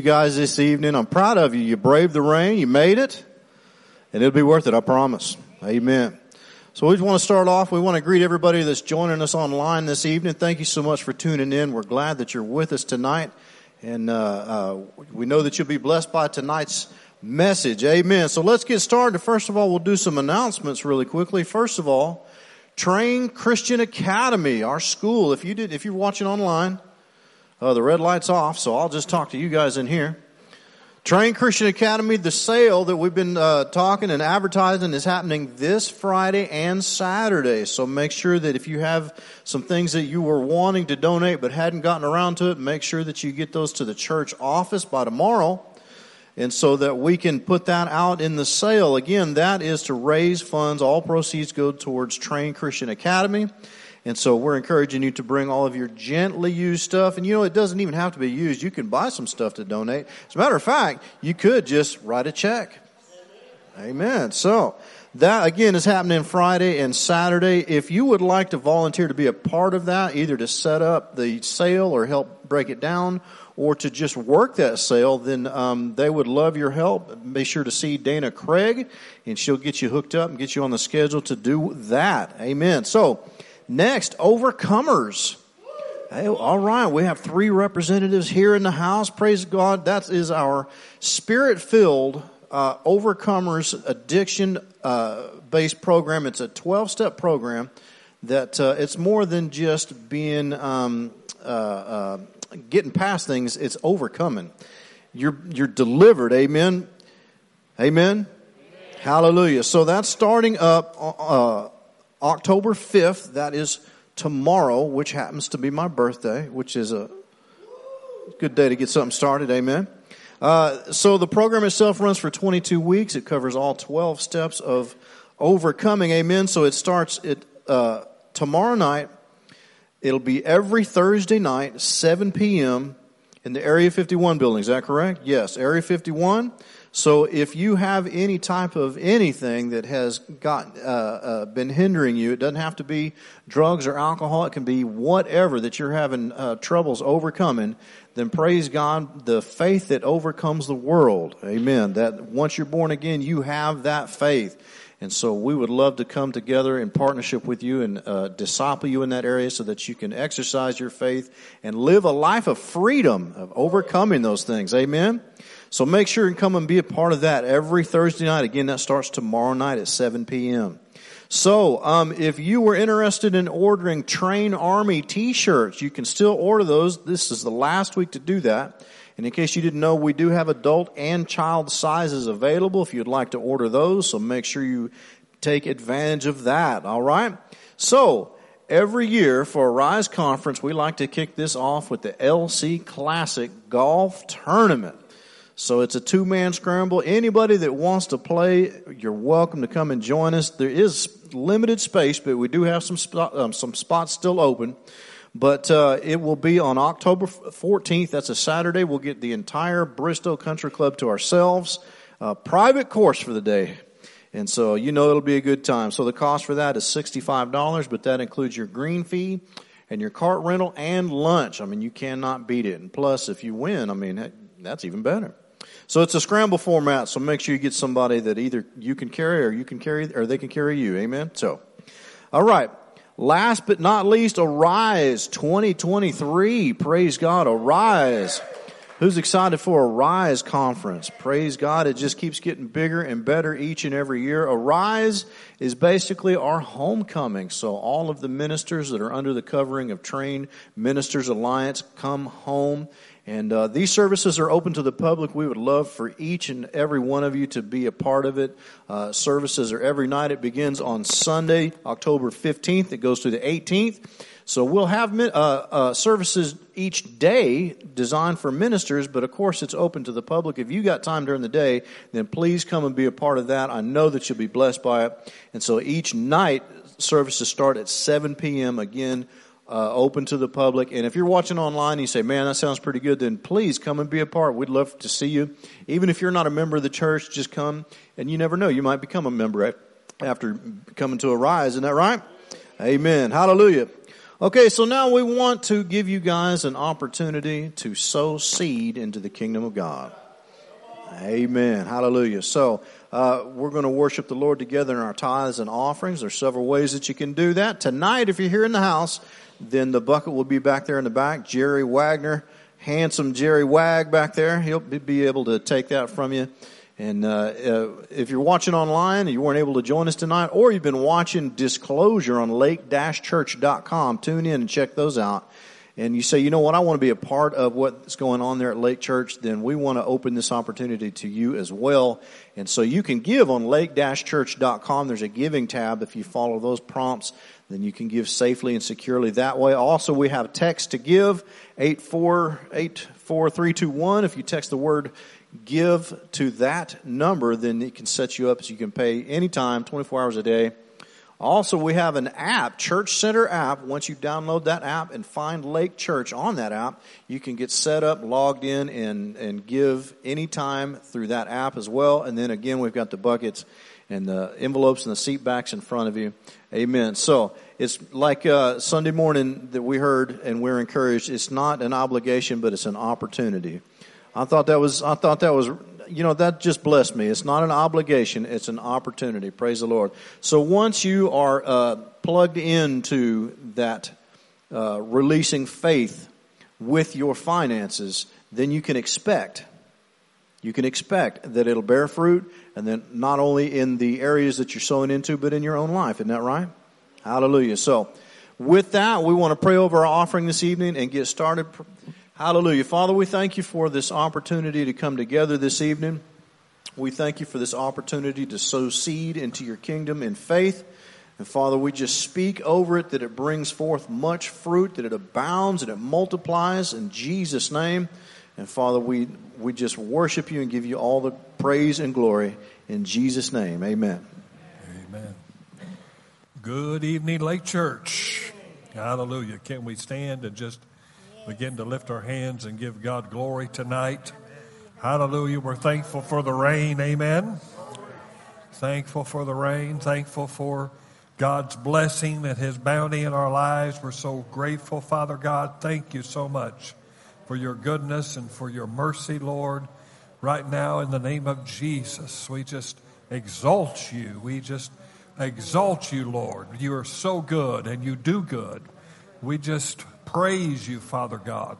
you guys this evening. I'm proud of you. You braved the rain. You made it. And it'll be worth it. I promise. Amen. So we just want to start off. We want to greet everybody that's joining us online this evening. Thank you so much for tuning in. We're glad that you're with us tonight. And, uh, uh, we know that you'll be blessed by tonight's message. Amen. So let's get started. First of all, we'll do some announcements really quickly. First of all, Train Christian Academy, our school. If you did, if you're watching online, uh, the red light's off, so I'll just talk to you guys in here. Train Christian Academy, the sale that we've been uh, talking and advertising is happening this Friday and Saturday. So make sure that if you have some things that you were wanting to donate but hadn't gotten around to it, make sure that you get those to the church office by tomorrow. And so that we can put that out in the sale. Again, that is to raise funds. All proceeds go towards Train Christian Academy. And so we're encouraging you to bring all of your gently used stuff. And you know, it doesn't even have to be used. You can buy some stuff to donate. As a matter of fact, you could just write a check. Amen. So that again is happening Friday and Saturday. If you would like to volunteer to be a part of that, either to set up the sale or help break it down, or to just work that sale, then um, they would love your help. Be sure to see Dana Craig, and she'll get you hooked up and get you on the schedule to do that. Amen. So Next, overcomers. Hey, all right, we have three representatives here in the house. Praise God. That is our spirit filled uh, overcomers addiction uh, based program. It's a 12 step program that uh, it's more than just being um, uh, uh, getting past things, it's overcoming. You're, you're delivered. Amen. Amen. Amen. Hallelujah. So that's starting up uh, October 5th, that is tomorrow, which happens to be my birthday, which is a good day to get something started. Amen. Uh, so the program itself runs for 22 weeks. It covers all 12 steps of overcoming. Amen. So it starts it uh, tomorrow night. It'll be every Thursday night, 7 p.m. in the Area 51 building. Is that correct? Yes, Area 51. So if you have any type of anything that has got uh, uh, been hindering you, it doesn't have to be drugs or alcohol. It can be whatever that you're having uh, troubles overcoming. Then praise God, the faith that overcomes the world. Amen. That once you're born again, you have that faith. And so we would love to come together in partnership with you and uh, disciple you in that area so that you can exercise your faith and live a life of freedom, of overcoming those things. Amen. So make sure and come and be a part of that every Thursday night. Again, that starts tomorrow night at 7 p.m. So, um, if you were interested in ordering Train Army t-shirts, you can still order those. This is the last week to do that. And in case you didn't know, we do have adult and child sizes available if you'd like to order those. So make sure you take advantage of that. All right. So every year for Arise conference, we like to kick this off with the LC Classic Golf Tournament. So it's a two man scramble. Anybody that wants to play, you're welcome to come and join us. There is limited space, but we do have some spot, um, some spots still open. But uh, it will be on October 14th. That's a Saturday. We'll get the entire Bristow Country Club to ourselves. Uh, private course for the day. And so you know it'll be a good time. So the cost for that is $65, but that includes your green fee and your cart rental and lunch. I mean, you cannot beat it. And plus, if you win, I mean, that's even better. So it's a scramble format, so make sure you get somebody that either you can carry or you can carry, or they can carry you. Amen? So, all right. Last but not least, Arise 2023. Praise God. Arise. Who's excited for Arise conference? Praise God. It just keeps getting bigger and better each and every year. Arise is basically our homecoming. So all of the ministers that are under the covering of Train Ministers Alliance come home and uh, these services are open to the public. We would love for each and every one of you to be a part of it. Uh, services are every night. It begins on Sunday, October 15th. It goes through the 18th. So we'll have uh, uh, services each day designed for ministers, but of course it's open to the public. If you got time during the day, then please come and be a part of that. I know that you'll be blessed by it. And so each night services start at 7 p.m. again uh, open to the public. And if you're watching online and you say, man, that sounds pretty good, then please come and be a part. We'd love to see you. Even if you're not a member of the church, just come. And you never know, you might become a member after coming to Arise. Isn't that right? Amen. Hallelujah. Okay, so now we want to give you guys an opportunity to sow seed into the kingdom of God. Amen. Hallelujah. So, uh, we're going to worship the Lord together in our tithes and offerings. There's several ways that you can do that. Tonight, if you're here in the house, then the bucket will be back there in the back. Jerry Wagner, handsome Jerry Wag back there, he'll be able to take that from you. And uh, uh, if you're watching online and you weren't able to join us tonight, or you've been watching Disclosure on lake-church.com, tune in and check those out. and you say, you know what, I want to be a part of what's going on there at Lake Church, then we want to open this opportunity to you as well. And so you can give on lake-church.com. There's a giving tab. If you follow those prompts, then you can give safely and securely that way. Also, we have text to give, 8484321. If you text the word give to that number, then it can set you up so you can pay anytime, 24 hours a day. Also, we have an app, Church Center app. Once you download that app and find Lake Church on that app, you can get set up, logged in, and, and give anytime through that app as well. And then again, we've got the buckets and the envelopes and the seat backs in front of you. Amen. So it's like uh, Sunday morning that we heard and we're encouraged. It's not an obligation, but it's an opportunity. I thought that was I thought that was you know, that just blessed me. It's not an obligation, it's an opportunity. Praise the Lord. So once you are uh, plugged into that uh, releasing faith with your finances, then you can expect. You can expect that it'll bear fruit, and then not only in the areas that you're sowing into, but in your own life. Isn't that right? Hallelujah. So, with that, we want to pray over our offering this evening and get started. Hallelujah. Father, we thank you for this opportunity to come together this evening. We thank you for this opportunity to sow seed into your kingdom in faith. And Father, we just speak over it that it brings forth much fruit, that it abounds, and it multiplies in Jesus' name. And Father, we, we just worship you and give you all the praise and glory in Jesus' name. Amen. Amen. Good evening, Lake Church. Hallelujah. Can we stand and just begin to lift our hands and give God glory tonight. Hallelujah. We're thankful for the rain. Amen. Thankful for the rain. Thankful for God's blessing and His bounty in our lives. We're so grateful, Father God. Thank you so much for your goodness and for your mercy, Lord. Right now, in the name of Jesus, we just exalt you. We just exalt you, Lord. You are so good and you do good. We just praise you, Father God.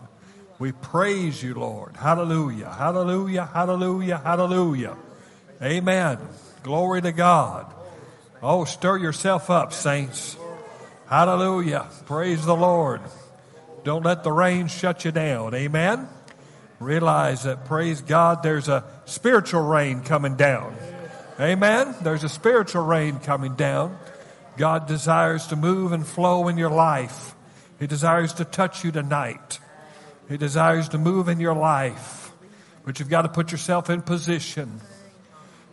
We praise you, Lord. Hallelujah. Hallelujah. Hallelujah. Hallelujah. Amen. Glory to God. Oh, stir yourself up, saints. Hallelujah. Praise the Lord. Don't let the rain shut you down. Amen. Realize that, praise God, there's a spiritual rain coming down. Amen. There's a spiritual rain coming down. God desires to move and flow in your life. He desires to touch you tonight. He desires to move in your life. But you've got to put yourself in position.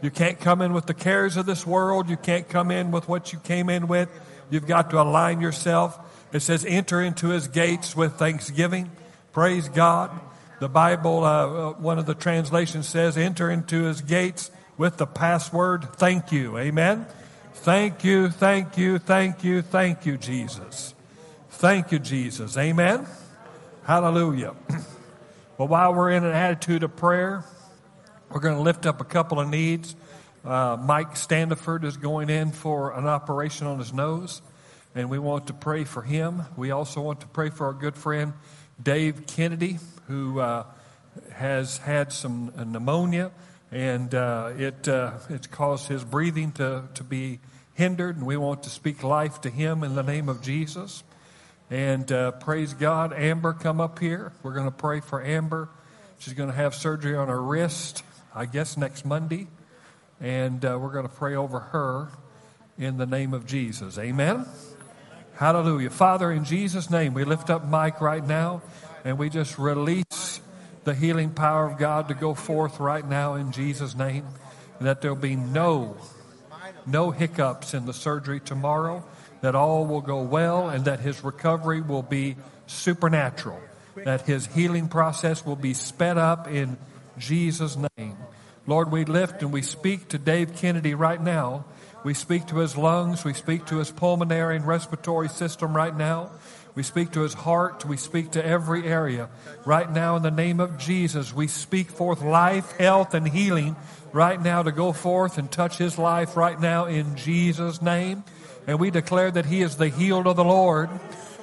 You can't come in with the cares of this world. You can't come in with what you came in with. You've got to align yourself. It says, enter into his gates with thanksgiving. Praise God. The Bible, uh, uh one of the translations says, enter into his gates with the password, thank you. Amen. Thank you, thank you, thank you, thank you, Jesus. Thank you, Jesus. Amen. Hallelujah. Well, while we're in an attitude of prayer, we're going to lift up a couple of needs. Uh, Mike Standiford is going in for an operation on his nose, and we want to pray for him. We also want to pray for our good friend Dave Kennedy, who uh, has had some pneumonia, and uh, it uh, it's caused his breathing to, to be hindered, and we want to speak life to him in the name of Jesus. And uh, praise God, Amber, come up here. We're going to pray for Amber. She's going to have surgery on her wrist, I guess, next Monday. And uh, we're going to pray over her in the name of Jesus. Amen. Hallelujah. Father, in Jesus' name, we lift up Mike right now and we just release the healing power of God to go forth right now in Jesus' name. That there'll be no, no hiccups in the surgery tomorrow that all will go well and that his recovery will be supernatural, that his healing process will be sped up in Jesus' name. Lord, we lift and we speak to Dave Kennedy right now. We speak to his lungs. We speak to his pulmonary and respiratory system right now. We speak to his heart. We speak to every area. Right now, in the name of Jesus, we speak forth life, health, and healing right now to go forth and touch his life right now in Jesus' name. And we declare that he is the healed of the Lord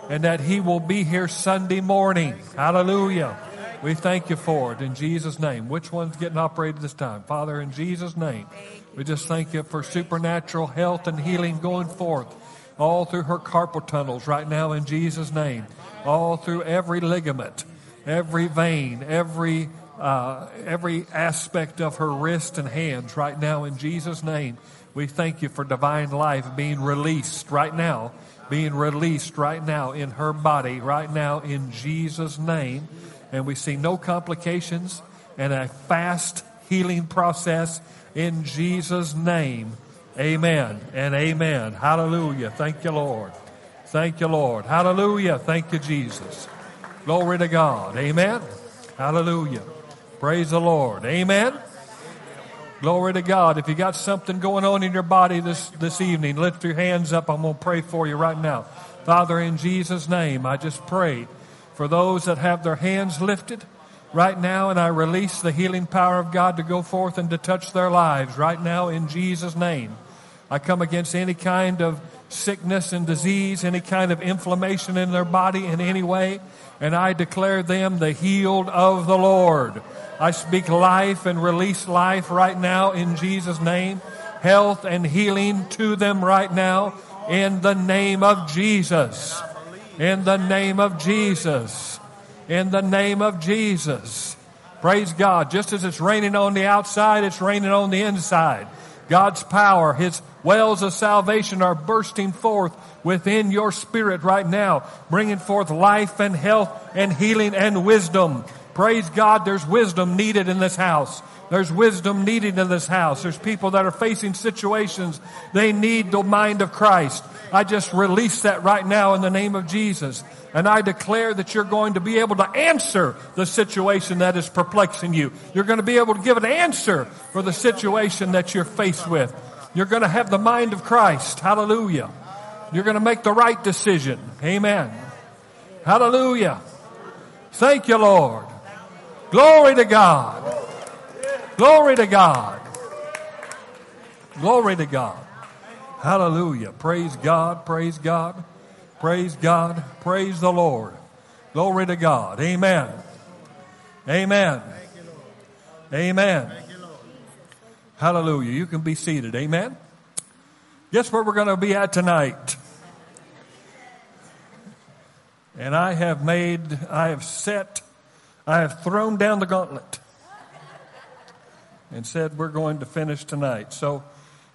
and that he will be here Sunday morning. Hallelujah. We thank you for it in Jesus' name. Which one's getting operated this time? Father, in Jesus' name, we just thank you for supernatural health and healing going forth. all through her carpal tunnels right now in Jesus' name, all through every ligament, every vein, every uh, every aspect of her wrist and hands right now in Jesus' name. We thank you for divine life being released right now, being released right now in her body, right now in Jesus' name. And we see no complications and a fast healing process in Jesus' name. Amen and amen. Hallelujah. Thank you, Lord. Thank you, Lord. Hallelujah. Thank you, Jesus. Glory to God. Amen. Hallelujah. Praise the Lord. Amen. Glory to God. If you got something going on in your body this, this evening, lift your hands up. I'm going to pray for you right now. Father, in Jesus' name, I just pray for those that have their hands lifted right now, and I release the healing power of God to go forth and to touch their lives right now in Jesus' name. I come against any kind of sickness and disease, any kind of inflammation in their body in any way, and I declare them the healed of the Lord. I speak life and release life right now in Jesus' name, health and healing to them right now in the name of Jesus. In the name of Jesus. In the name of Jesus. Praise God. Just as it's raining on the outside, it's raining on the inside. God's power, His wells of salvation are bursting forth within your spirit right now, bringing forth life and health and healing and wisdom. Praise God, there's wisdom needed in this house. There's wisdom needed in this house. There's people that are facing situations. They need the mind of Christ. I just release that right now in the name of Jesus. And I declare that you're going to be able to answer the situation that is perplexing you. You're going to be able to give an answer for the situation that you're faced with. You're going to have the mind of Christ. Hallelujah. You're going to make the right decision. Amen. Hallelujah. Thank you, Lord. Glory to God. Glory to God. Glory to God. Hallelujah. Praise God. Praise God. Praise God. Praise the Lord. Glory to God. Amen. Amen. Amen. Hallelujah. You can be seated. Amen. Guess where we're going to be at tonight? And I have made, I have set I have thrown down the gauntlet and said we're going to finish tonight. So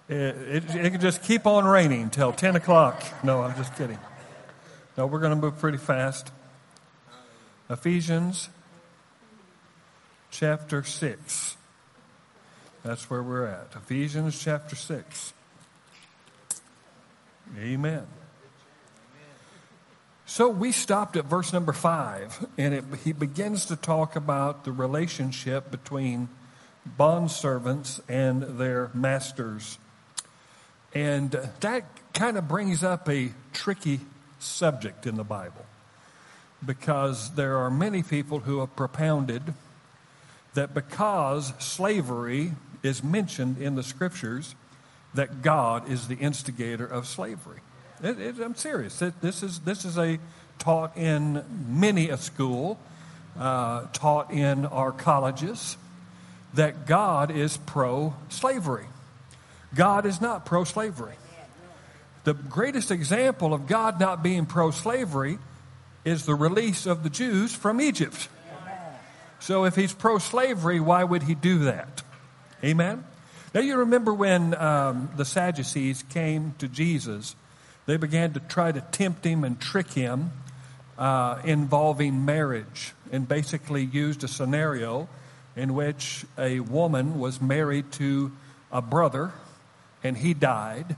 it, it, it can just keep on raining until 10 o'clock. No, I'm just kidding. No, we're going to move pretty fast. Ephesians chapter 6. That's where we're at. Ephesians chapter 6. Amen. So we stopped at verse number five, and it, he begins to talk about the relationship between bond servants and their masters. And that kind of brings up a tricky subject in the Bible because there are many people who have propounded that because slavery is mentioned in the scriptures, that God is the instigator of slavery. It, it, I'm serious. It, this is this is a taught in many a school, uh, taught in our colleges, that God is pro slavery. God is not pro slavery. The greatest example of God not being pro slavery is the release of the Jews from Egypt. So if he's pro slavery, why would he do that? Amen? Now you remember when um, the Sadducees came to Jesus they began to try to tempt him and trick him uh, involving marriage and basically used a scenario in which a woman was married to a brother and he died.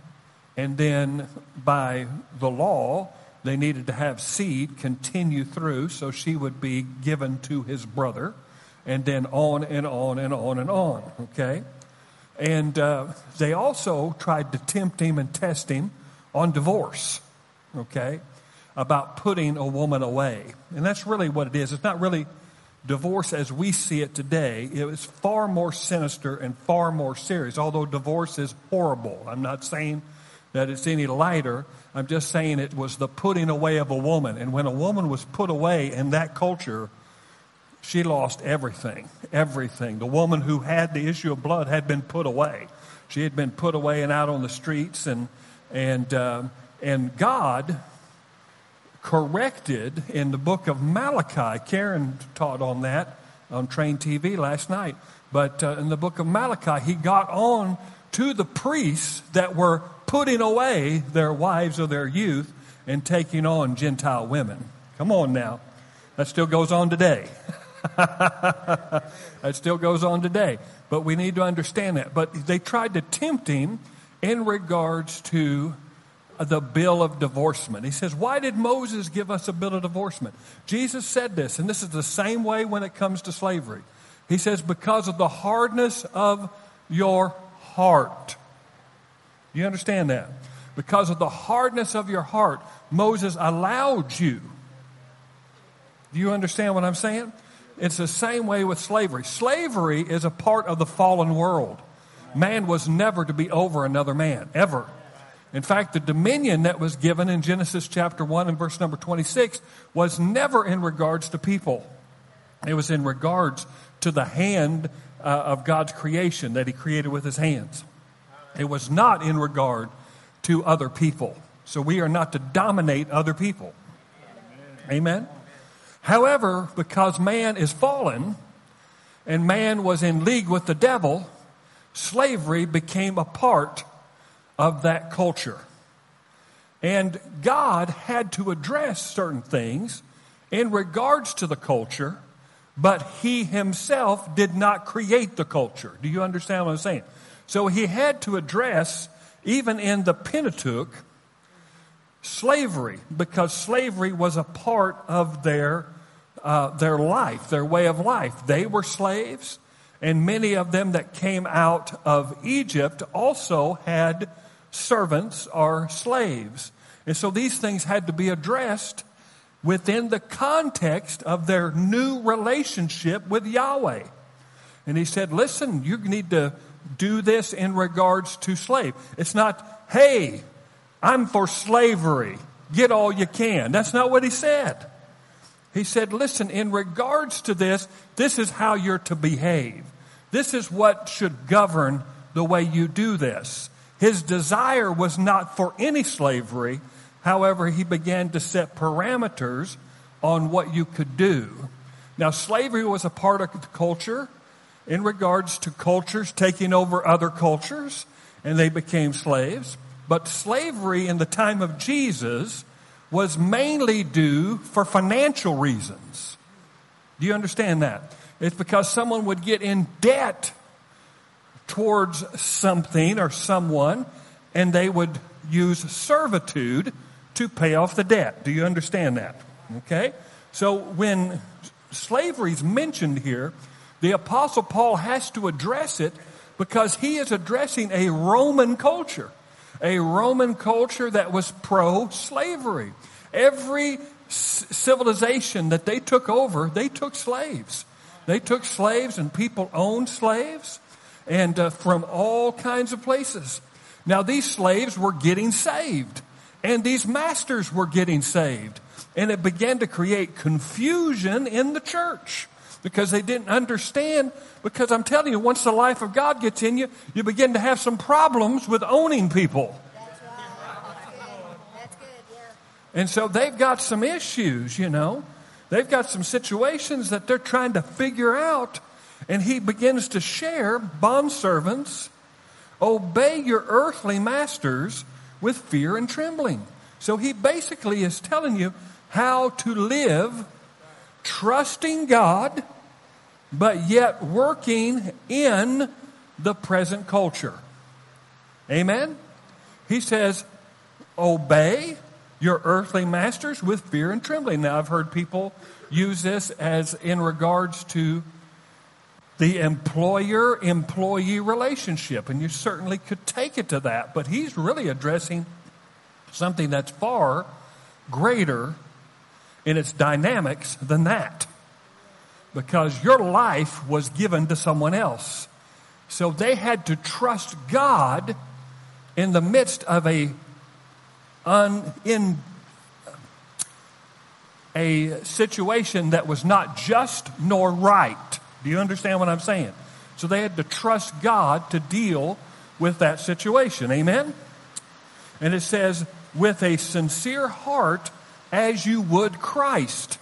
And then by the law, they needed to have seed continue through so she would be given to his brother. And then on and on and on and on. Okay? And uh, they also tried to tempt him and test him on divorce, okay, about putting a woman away. And that's really what it is. It's not really divorce as we see it today. It was far more sinister and far more serious, although divorce is horrible. I'm not saying that it's any lighter. I'm just saying it was the putting away of a woman. And when a woman was put away in that culture, she lost everything. Everything. The woman who had the issue of blood had been put away. She had been put away and out on the streets and and, uh, And God corrected in the book of Malachi. Karen taught on that on Train TV last night. But uh, in the book of Malachi, he got on to the priests that were putting away their wives of their youth and taking on Gentile women. Come on now. That still goes on today. that still goes on today. But we need to understand that. But they tried to tempt him in regards to the bill of divorcement. He says, Why did Moses give us a bill of divorcement? Jesus said this, and this is the same way when it comes to slavery. He says, Because of the hardness of your heart. You understand that? Because of the hardness of your heart, Moses allowed you. Do you understand what I'm saying? It's the same way with slavery. Slavery is a part of the fallen world. Man was never to be over another man, ever. In fact, the dominion that was given in Genesis chapter 1 and verse number 26 was never in regards to people. It was in regards to the hand uh, of God's creation that He created with His hands. It was not in regard to other people. So we are not to dominate other people. Amen. However, because man is fallen and man was in league with the devil, slavery became a part of that culture. And God had to address certain things in regards to the culture, but He Himself did not create the culture. Do you understand what I'm saying? So He had to address, even in the Pentateuch, slavery, because slavery was a part of their, uh, their life, their way of life. They were slaves, and many of them that came out of Egypt also had servants or slaves. And so these things had to be addressed within the context of their new relationship with Yahweh. And he said, listen, you need to do this in regards to slave. It's not, hey, I'm for slavery. Get all you can. That's not what he said. He said, listen, in regards to this, this is how you're to behave. This is what should govern the way you do this. His desire was not for any slavery. However, he began to set parameters on what you could do. Now, slavery was a part of the culture in regards to cultures taking over other cultures, and they became slaves. But slavery in the time of Jesus was mainly due for financial reasons. Do you understand that? It's because someone would get in debt towards something or someone, and they would use servitude to pay off the debt. Do you understand that? Okay? So when slavery is mentioned here, the Apostle Paul has to address it because he is addressing a Roman culture, a Roman culture that was pro slavery. Every civilization that they took over, they took slaves. They took slaves and people owned slaves and uh, from all kinds of places. Now, these slaves were getting saved, and these masters were getting saved. And it began to create confusion in the church because they didn't understand. Because I'm telling you, once the life of God gets in you, you begin to have some problems with owning people. That's right. That's good. Yeah. And so they've got some issues, you know. They've got some situations that they're trying to figure out and he begins to share bondservants, obey your earthly masters with fear and trembling. So he basically is telling you how to live trusting God, but yet working in the present culture. Amen? He says, obey your earthly masters with fear and trembling. Now, I've heard people use this as in regards to the employer employee relationship. And you certainly could take it to that. But he's really addressing something that's far greater in its dynamics than that. Because your life was given to someone else. So they had to trust God in the midst of a un, in a situation that was not just nor right. Do you understand what I'm saying? So they had to trust God to deal with that situation. Amen? And it says, with a sincere heart as you would Christ.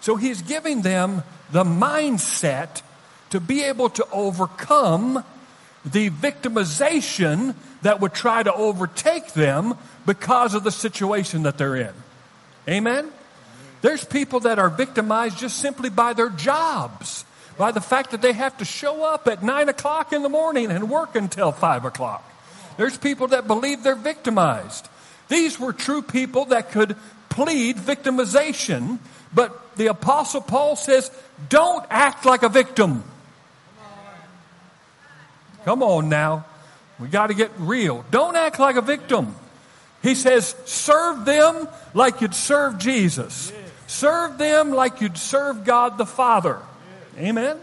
So he's giving them the mindset to be able to overcome the victimization that would try to overtake them because of the situation that they're in. Amen? There's people that are victimized just simply by their jobs, by the fact that they have to show up at 9 o'clock in the morning and work until 5 o'clock. There's people that believe they're victimized. These were true people that could plead victimization, but the Apostle Paul says, don't act like a victim. Come on now. We got to get real. Don't act like a victim. He says, serve them like you'd serve Jesus. Serve them like you'd serve God the Father. Amen?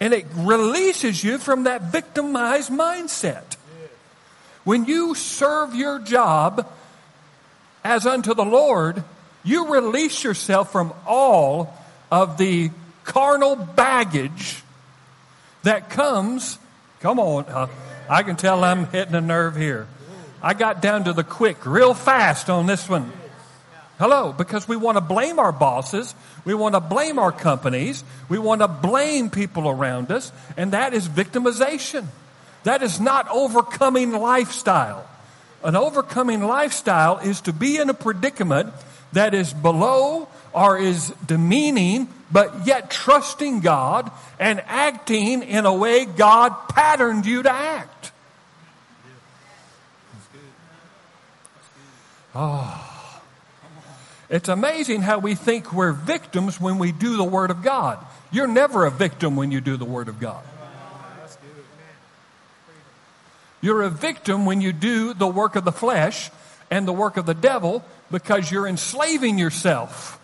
And it releases you from that victimized mindset. When you serve your job as unto the Lord, you release yourself from all of the carnal baggage that comes. Come on, uh, I can tell I'm hitting a nerve here. I got down to the quick real fast on this one. Hello, because we want to blame our bosses, we want to blame our companies, we want to blame people around us, and that is victimization. That is not overcoming lifestyle. An overcoming lifestyle is to be in a predicament that is below or is demeaning, but yet trusting God and acting in a way God patterned you to act. Oh. It's amazing how we think we're victims when we do the Word of God. You're never a victim when you do the Word of God. You're a victim when you do the work of the flesh and the work of the devil because you're enslaving yourself.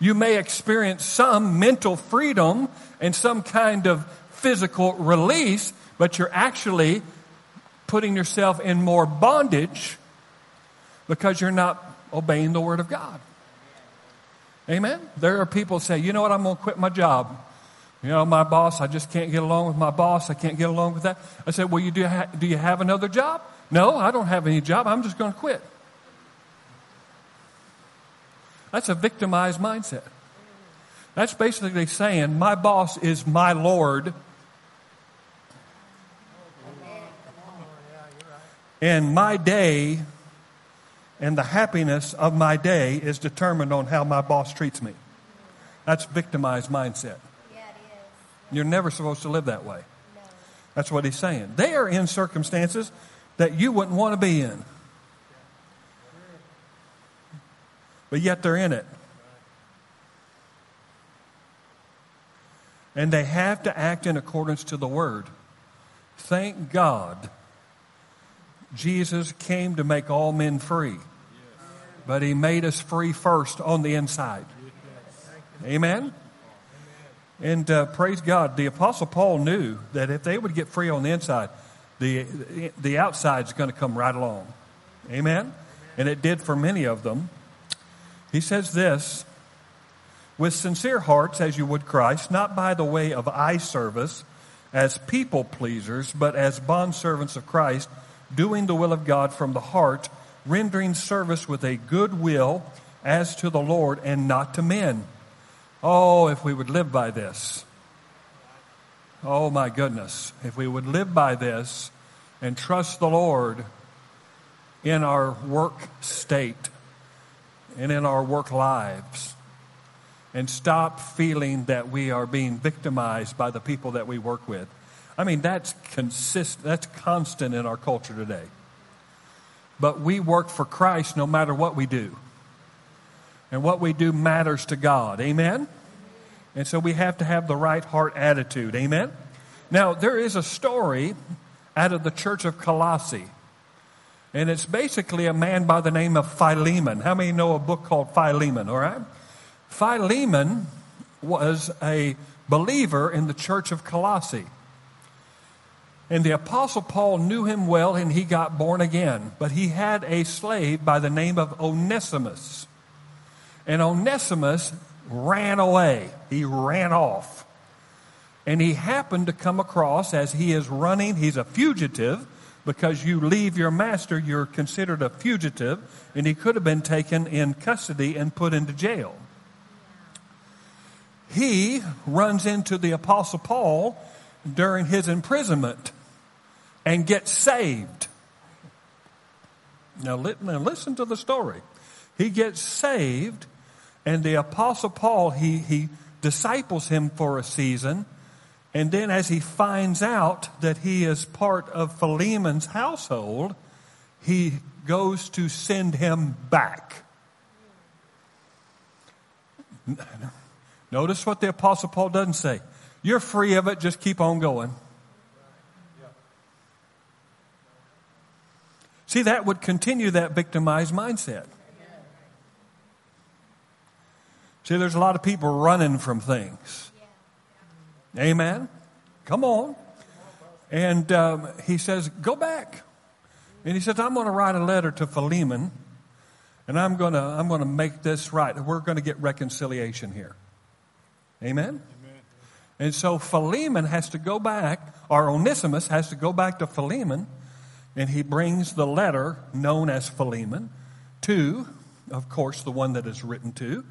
You may experience some mental freedom and some kind of physical release, but you're actually putting yourself in more bondage because you're not obeying the Word of God. Amen? There are people say, you know what, I'm going to quit my job. You know, my boss, I just can't get along with my boss. I can't get along with that. I said, well, you do, ha- do you have another job? No, I don't have any job. I'm just going to quit. That's a victimized mindset. That's basically saying, my boss is my Lord. And my day and the happiness of my day is determined on how my boss treats me. That's victimized mindset. Yeah, You're never supposed to live that way. No. That's what he's saying. They are in circumstances that you wouldn't want to be in. But yet they're in it. And they have to act in accordance to the word. Thank God Jesus came to make all men free but He made us free first on the inside. Amen? And uh, praise God, the Apostle Paul knew that if they would get free on the inside, the, the outside is going to come right along. Amen? And it did for many of them. He says this with sincere hearts, as you would Christ, not by the way of eye service as people pleasers, but as bondservants of Christ, doing the will of God from the heart rendering service with a good will as to the Lord and not to men. Oh, if we would live by this. Oh my goodness. If we would live by this and trust the Lord in our work state and in our work lives and stop feeling that we are being victimized by the people that we work with. I mean, that's consist, that's constant in our culture today but we work for Christ no matter what we do. And what we do matters to God. Amen? And so we have to have the right heart attitude. Amen? Now, there is a story out of the church of Colossae. And it's basically a man by the name of Philemon. How many know a book called Philemon, all right? Philemon was a believer in the church of Colossae. And the Apostle Paul knew him well and he got born again. But he had a slave by the name of Onesimus. And Onesimus ran away, he ran off. And he happened to come across, as he is running, he's a fugitive because you leave your master, you're considered a fugitive, and he could have been taken in custody and put into jail. He runs into the Apostle Paul during his imprisonment and gets saved. Now, now listen to the story. He gets saved, and the Apostle Paul, he, he disciples him for a season. And then, as he finds out that he is part of Philemon's household, he goes to send him back. Notice what the Apostle Paul doesn't say. You're free of it, just keep on going. See, that would continue that victimized mindset. See, there's a lot of people running from things. Amen? Come on. And um, he says, Go back. And he says, I'm going to write a letter to Philemon, and I'm going to, I'm going to make this right. We're going to get reconciliation here. Amen? Amen? And so Philemon has to go back, or Onesimus has to go back to Philemon, and he brings the letter known as Philemon to, of course, the one that is written to,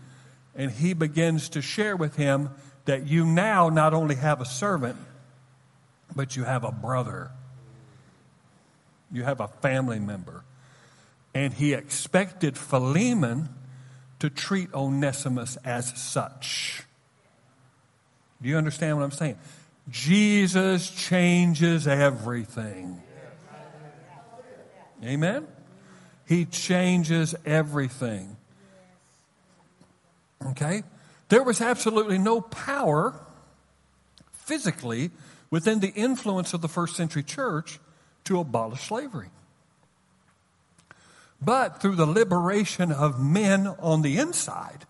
and he begins to share with him that you now not only have a servant, but you have a brother. You have a family member. And he expected Philemon to treat Onesimus as such. Do you understand what I'm saying? Jesus changes everything. Amen? He changes everything. Okay? There was absolutely no power physically within the influence of the first century church to abolish slavery. But through the liberation of men on the inside,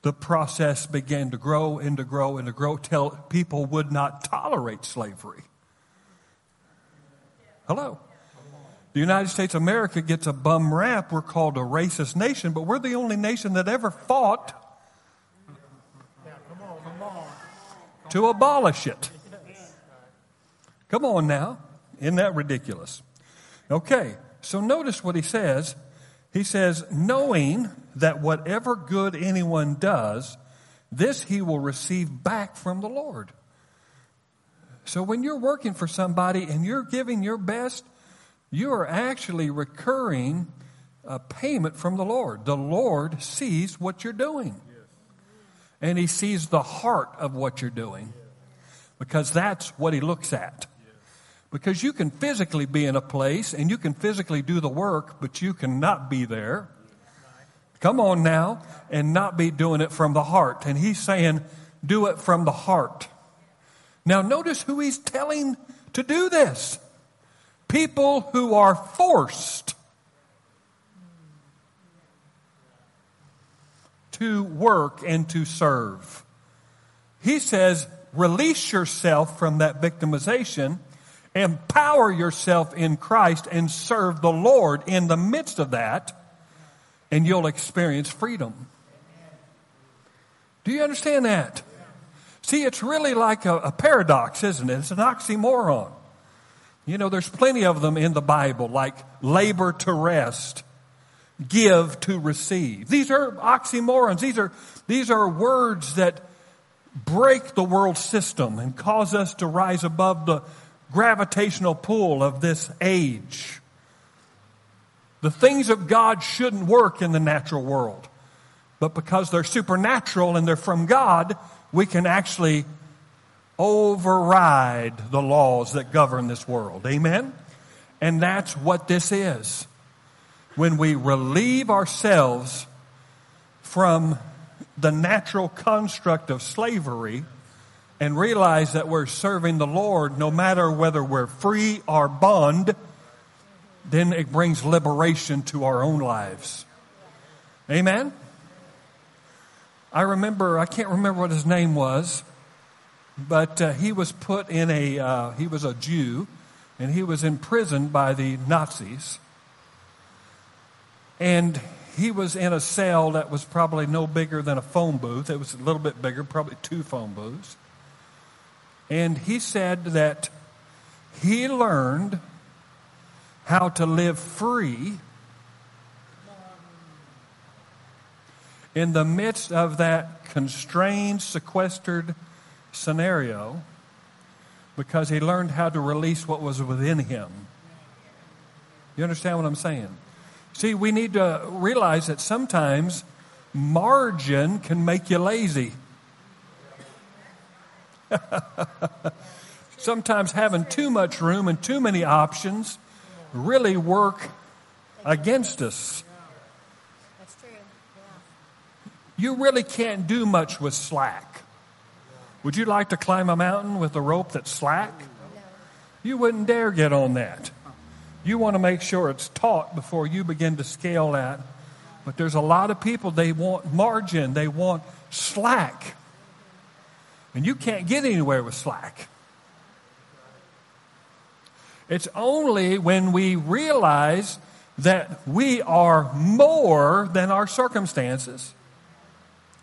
the process began to grow and to grow and to grow till people would not tolerate slavery. Hello. The United States of America gets a bum rap. We're called a racist nation, but we're the only nation that ever fought to abolish it. Come on now. Isn't that ridiculous? Okay, so notice what he says. He says, knowing that whatever good anyone does, this he will receive back from the Lord. So when you're working for somebody and you're giving your best, you are actually recurring a payment from the Lord. The Lord sees what you're doing. And he sees the heart of what you're doing. Because that's what he looks at. Because you can physically be in a place and you can physically do the work, but you cannot be there. Come on now, and not be doing it from the heart. And he's saying, do it from the heart. Now, notice who he's telling to do this people who are forced to work and to serve. He says, release yourself from that victimization Empower yourself in Christ and serve the Lord in the midst of that, and you'll experience freedom. Do you understand that? See, it's really like a, a, paradox, isn't it? It's an oxymoron. You know, there's plenty of them in the Bible, like labor to rest, give to receive. These are oxymorons. These are, these are words that break the world system and cause us to rise above the, gravitational pull of this age. The things of God shouldn't work in the natural world. But because they're supernatural and they're from God, we can actually override the laws that govern this world. Amen? And that's what this is. When we relieve ourselves from the natural construct of slavery and realize that we're serving the Lord no matter whether we're free or bond, then it brings liberation to our own lives. Amen? I remember, I can't remember what his name was, but uh, he was put in a, uh, he was a Jew, and he was imprisoned by the Nazis. And he was in a cell that was probably no bigger than a phone booth. It was a little bit bigger, probably two phone booths. And he said that he learned how to live free in the midst of that constrained, sequestered scenario because he learned how to release what was within him. You understand what I'm saying? See, we need to realize that sometimes margin can make you lazy. sometimes having too much room and too many options really work against us. That's true. Yeah. You really can't do much with slack. Would you like to climb a mountain with a rope that's slack? You wouldn't dare get on that. You want to make sure it's taut before you begin to scale that. But there's a lot of people, they want margin, they want slack. And you can't get anywhere with slack. It's only when we realize that we are more than our circumstances,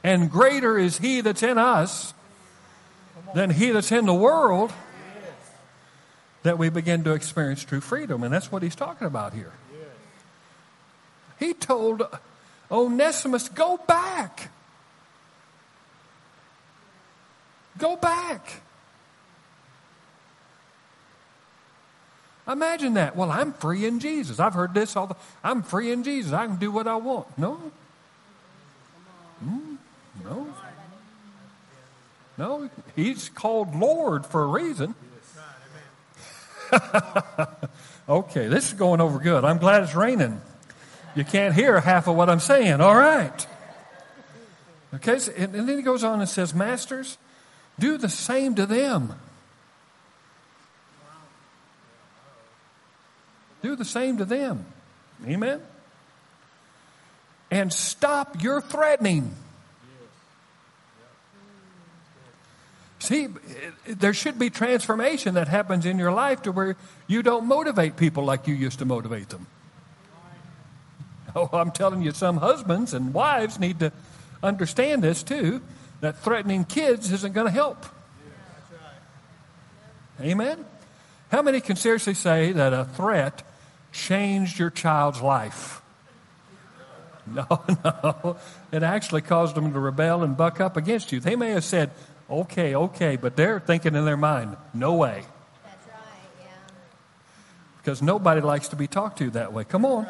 and greater is He that's in us than He that's in the world, that we begin to experience true freedom. And that's what He's talking about here. He told Onesimus, Go back. Go back. Imagine that. Well, I'm free in Jesus. I've heard this all the I'm free in Jesus. I can do what I want. No. Mm, no. No, he's called Lord for a reason. okay, this is going over good. I'm glad it's raining. You can't hear half of what I'm saying. All right. Okay, so, and, and then he goes on and says, Masters, do the same to them. Do the same to them. Amen? And stop your threatening. See, eh, there should be transformation that happens in your life to where you don't motivate people like you used to motivate them. Oh, I'm telling you, some husbands and wives need to understand this too that threatening kids isn't going to help. Amen? How many can seriously say that a threat changed your child's life? No, no. It actually caused them to rebel and buck up against you. They may have said, okay, okay, but they're thinking in their mind, no way. That's right. Yeah. Because nobody likes to be talked to that way. Come on.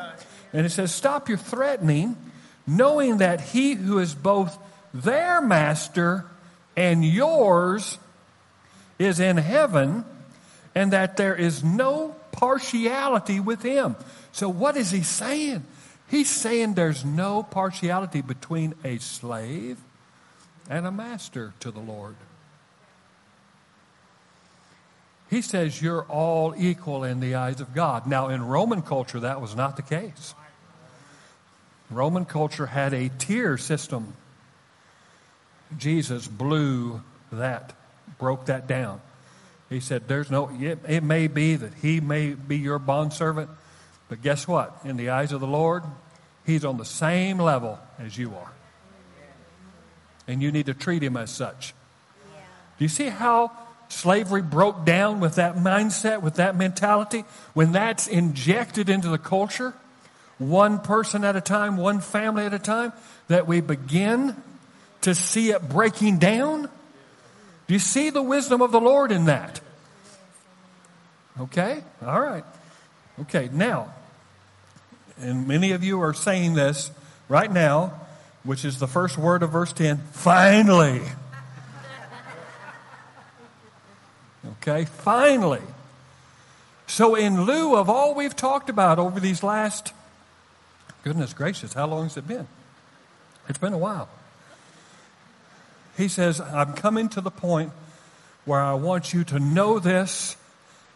And it says, stop your threatening, knowing that he who is both their master and yours is in heaven, and that there is no partiality with him. So, what is he saying? He's saying there's no partiality between a slave and a master to the Lord. He says you're all equal in the eyes of God. Now, in Roman culture, that was not the case. Roman culture had a tier system. Jesus blew that, broke that down. He said, There's no, it, it may be that he may be your bondservant, but guess what? In the eyes of the Lord, he's on the same level as you are. And you need to treat him as such. Do you see how slavery broke down with that mindset, with that mentality? When that's injected into the culture, one person at a time, one family at a time, that we begin to see it breaking down? Do you see the wisdom of the Lord in that? Okay? All right. Okay, now, and many of you are saying this right now, which is the first word of verse 10 finally. Okay, finally. So, in lieu of all we've talked about over these last, goodness gracious, how long has it been? It's been a while. He says, I'm coming to the point where I want you to know this,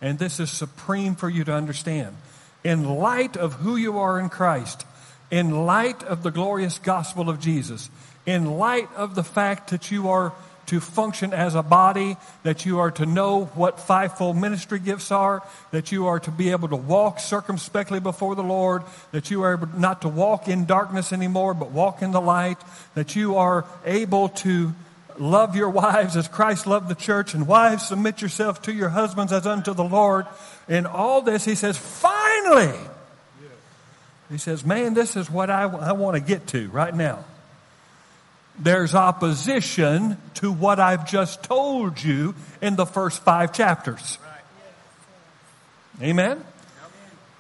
and this is supreme for you to understand. In light of who you are in Christ, in light of the glorious gospel of Jesus, in light of the fact that you are to function as a body, that you are to know what fivefold ministry gifts are, that you are to be able to walk circumspectly before the Lord, that you are not to walk in darkness anymore, but walk in the light, that you are able to love your wives as Christ loved the church, and wives submit yourself to your husbands as unto the Lord. In all this, he says, finally, finally. He says, Man, this is what I, I want to get to right now. There's opposition to what I've just told you in the first five chapters. Amen?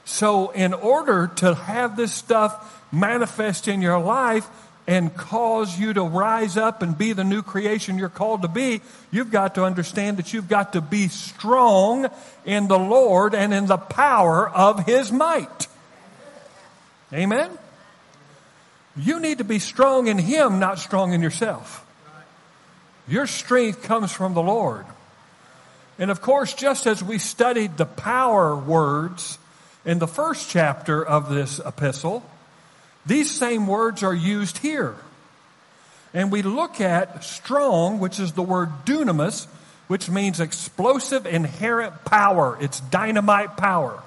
So, in order to have this stuff manifest in your life and cause you to rise up and be the new creation you're called to be, you've got to understand that you've got to be strong in the Lord and in the power of His might. Amen? You need to be strong in Him, not strong in yourself. Your strength comes from the Lord. And of course, just as we studied the power words in the first chapter of this epistle, these same words are used here. And we look at strong, which is the word dunamis, which means explosive inherent power. It's dynamite power.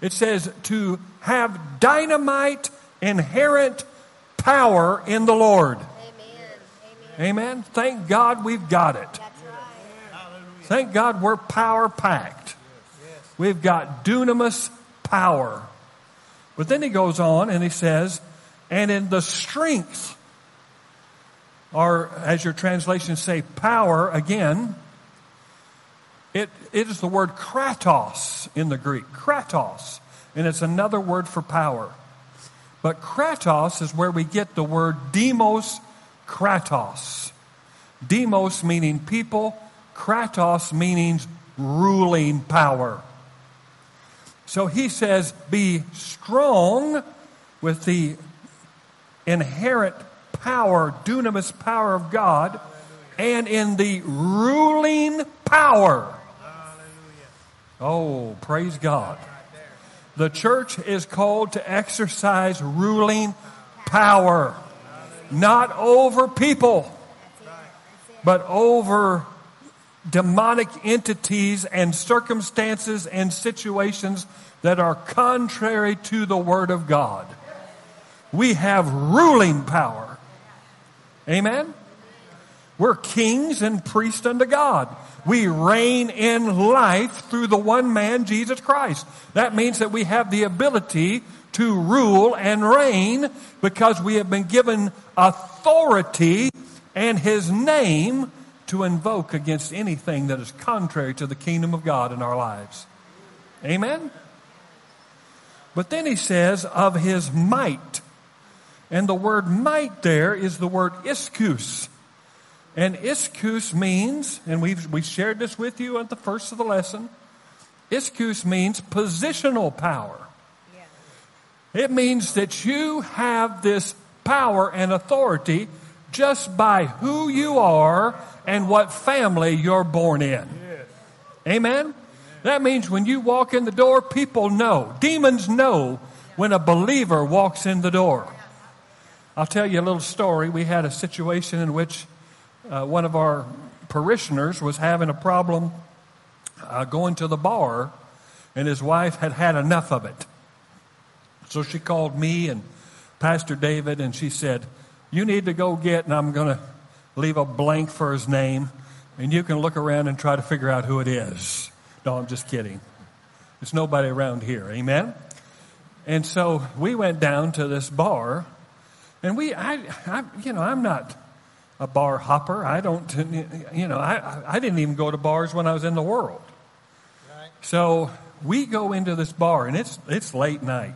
It says to have dynamite inherent power in the Lord. Amen. Amen. Amen. Thank God we've got it. Right. Thank God we're power packed. We've got dunamis power. But then he goes on and he says, and in the strength, or as your translations say, power again, it, it is the word kratos in the Greek. Kratos. And it's another word for power. But kratos is where we get the word demos kratos. Demos meaning people, kratos meaning ruling power. So he says, be strong with the inherent power, dunamis power of God, and in the ruling power. Oh, praise God. The church is called to exercise ruling power, not over people, but over demonic entities and circumstances and situations that are contrary to the Word of God. We have ruling power. Amen? We're kings and priests unto God. We reign in life through the one man, Jesus Christ. That means that we have the ability to rule and reign because we have been given authority and His name to invoke against anything that is contrary to the kingdom of God in our lives. Amen? But then he says, of his might. And the word might there is the word iskus. And iskus means, and we've we shared this with you at the first of the lesson, iskus means positional power. It means that you have this power and authority just by who you are and what family you're born in. Amen? That means when you walk in the door, people know. Demons know when a believer walks in the door. I'll tell you a little story. We had a situation in which uh, one of our parishioners was having a problem uh, going to the bar, and his wife had had enough of it. So she called me and Pastor David, and she said, You need to go get, and I'm going to leave a blank for his name, and you can look around and try to figure out who it is. No, I'm just kidding. There's nobody around here. Amen? And so we went down to this bar, and we, I, I you know, I'm not a bar hopper. I don't, you know, I, I didn't even go to bars when I was in the world. So we go into this bar, and it's, it's late night.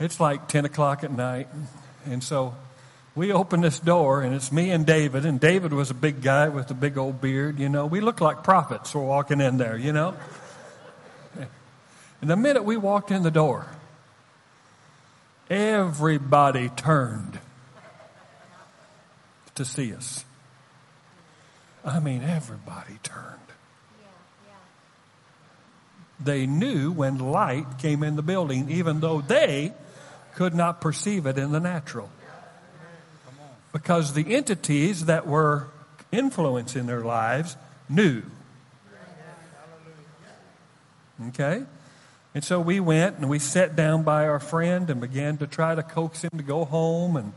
It's like 10 o'clock at night. And so we open this door, and it's me and David. And David was a big guy with a big old beard, you know. We look like prophets. We're walking in there, you know. And the minute we walked in the door, everybody turned to see us. I mean, everybody turned. They knew when light came in the building, even though they could not perceive it in the natural. Because the entities that were influencing their lives knew. Okay? And so we went and we sat down by our friend and began to try to coax him to go home and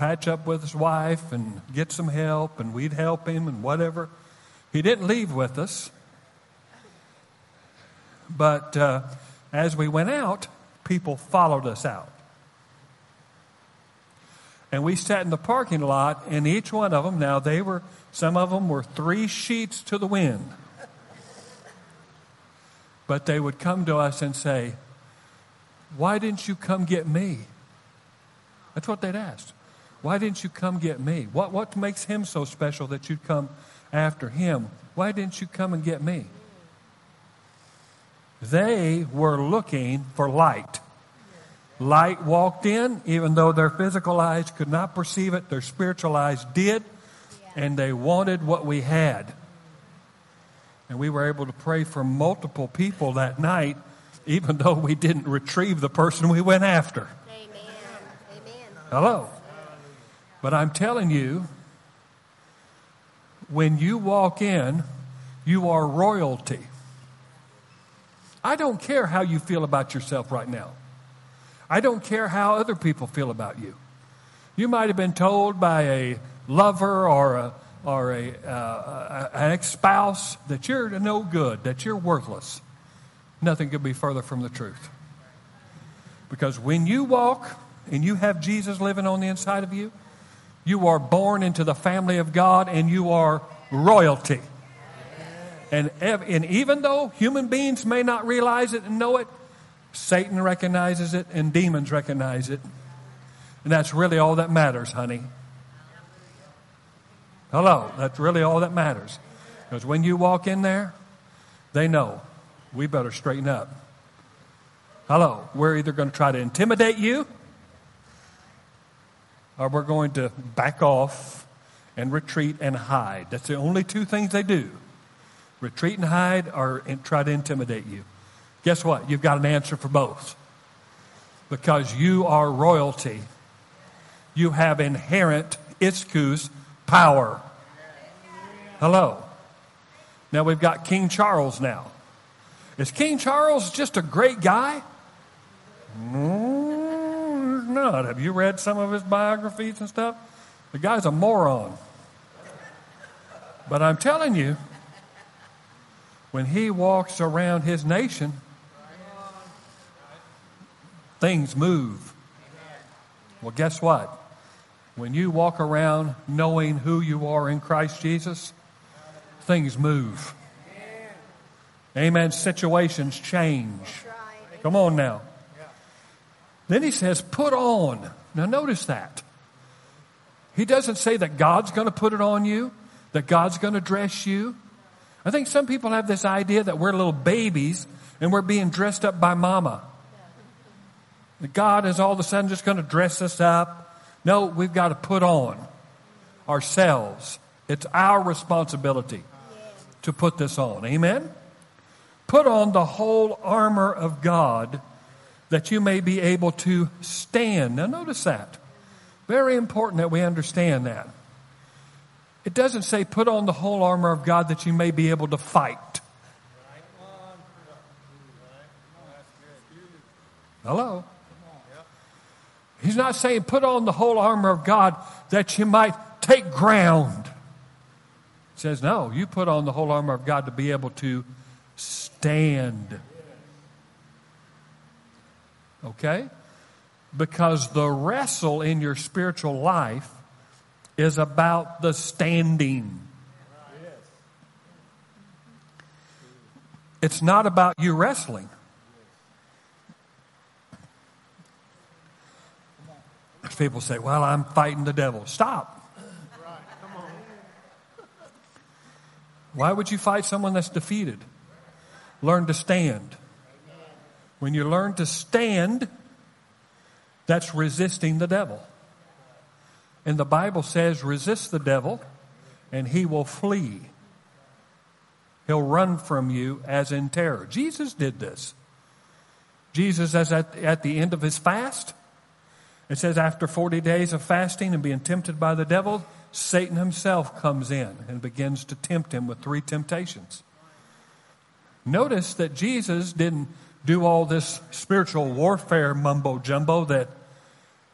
patch up with his wife and get some help, and we'd help him and whatever. He didn't leave with us. But uh, as we went out, people followed us out. And we sat in the parking lot, and each one of them, now they were, some of them were three sheets to the wind. But they would come to us and say, Why didn't you come get me? That's what they'd ask. Why didn't you come get me? What, what makes him so special that you'd come after him? Why didn't you come and get me? They were looking for light. Light walked in, even though their physical eyes could not perceive it, their spiritual eyes did, and they wanted what we had. And we were able to pray for multiple people that night, even though we didn't retrieve the person we went after. Amen. Amen. Hello. But I'm telling you, when you walk in, you are royalty. I don't care how you feel about yourself right now. I don't care how other people feel about you. You might have been told by a lover or a or a, uh, an ex spouse that you're no good, that you're worthless. Nothing could be further from the truth. Because when you walk and you have Jesus living on the inside of you, you are born into the family of God and you are royalty. And, and even though human beings may not realize it and know it, Satan recognizes it and demons recognize it. And that's really all that matters, honey. Hello, that's really all that matters. Because when you walk in there, they know we better straighten up. Hello, we're either going to try to intimidate you or we're going to back off and retreat and hide. That's the only two things they do retreat and hide or try to intimidate you. Guess what? You've got an answer for both. Because you are royalty. You have inherent ischus power. Hello. Now we've got King Charles now. Is King Charles just a great guy? Not. Have you read some of his biographies and stuff? The guy's a moron. But I'm telling you, when he walks around his nation, things move. Well, guess what? When you walk around knowing who you are in Christ Jesus, things move. Amen. Situations change. Come on now. Then he says, put on. Now, notice that. He doesn't say that God's going to put it on you, that God's going to dress you. I think some people have this idea that we're little babies and we're being dressed up by mama. That God is all of a sudden just going to dress us up. No, we've got to put on ourselves. It's our responsibility to put this on. Amen? Put on the whole armor of God that you may be able to stand. Now, notice that. Very important that we understand that. It doesn't say put on the whole armor of God that you may be able to fight. Hello? He's not saying put on the whole armor of God that you might take ground. He says, no, you put on the whole armor of God to be able to stand. Okay? Because the wrestle in your spiritual life is about the standing. It's not about you wrestling. People say, Well, I'm fighting the devil. Stop. Why would you fight someone that's defeated? Learn to stand. When you learn to stand, that's resisting the devil. And the Bible says, resist the devil and he will flee. He'll run from you as in terror. Jesus did this. Jesus, as at, at the end of his fast, it says, after 40 days of fasting and being tempted by the devil, Satan himself comes in and begins to tempt him with three temptations. Notice that Jesus didn't do all this spiritual warfare mumbo jumbo that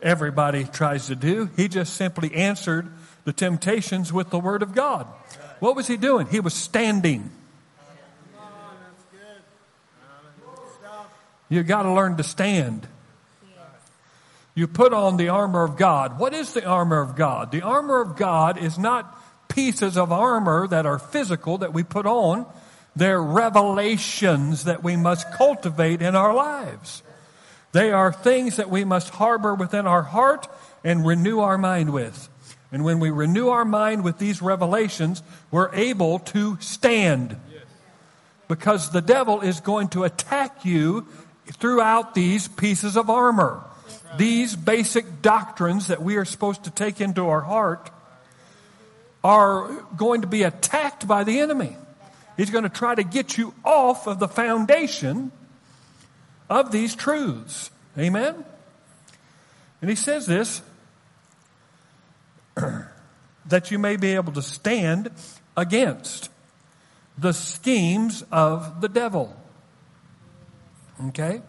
everybody tries to do. He just simply answered the temptations with the Word of God. What was he doing? He was standing. You got to learn to stand. You put on the armor of God. What is the armor of God? The armor of God is not pieces of armor that are physical that we put on. They're revelations that we must cultivate in our lives. They are things that we must harbor within our heart and renew our mind with. And when we renew our mind with these revelations, we're able to stand. Because the devil is going to attack you throughout these pieces of armor. These basic doctrines that we are supposed to take into our heart are going to be attacked by the enemy. He's going to try to get you off of the foundation of these truths. Amen? And he says this that you may be able to stand against the schemes of the devil. Okay?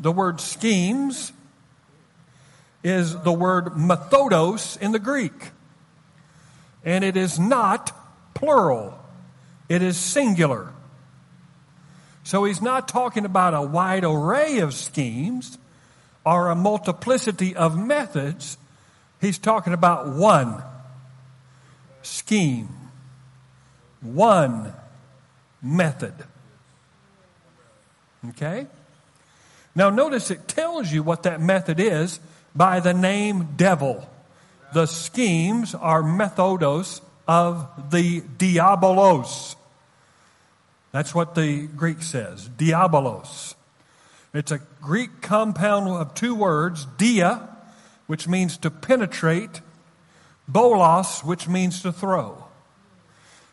The word schemes is the word methodos in the Greek. And it is not plural, it is singular. So he's not talking about a wide array of schemes or a multiplicity of methods. He's talking about one scheme, one method. Okay? Now, notice it tells you what that method is by the name devil. The schemes are methodos of the diabolos. That's what the Greek says, diabolos. It's a Greek compound of two words, dia, which means to penetrate, bolos, which means to throw.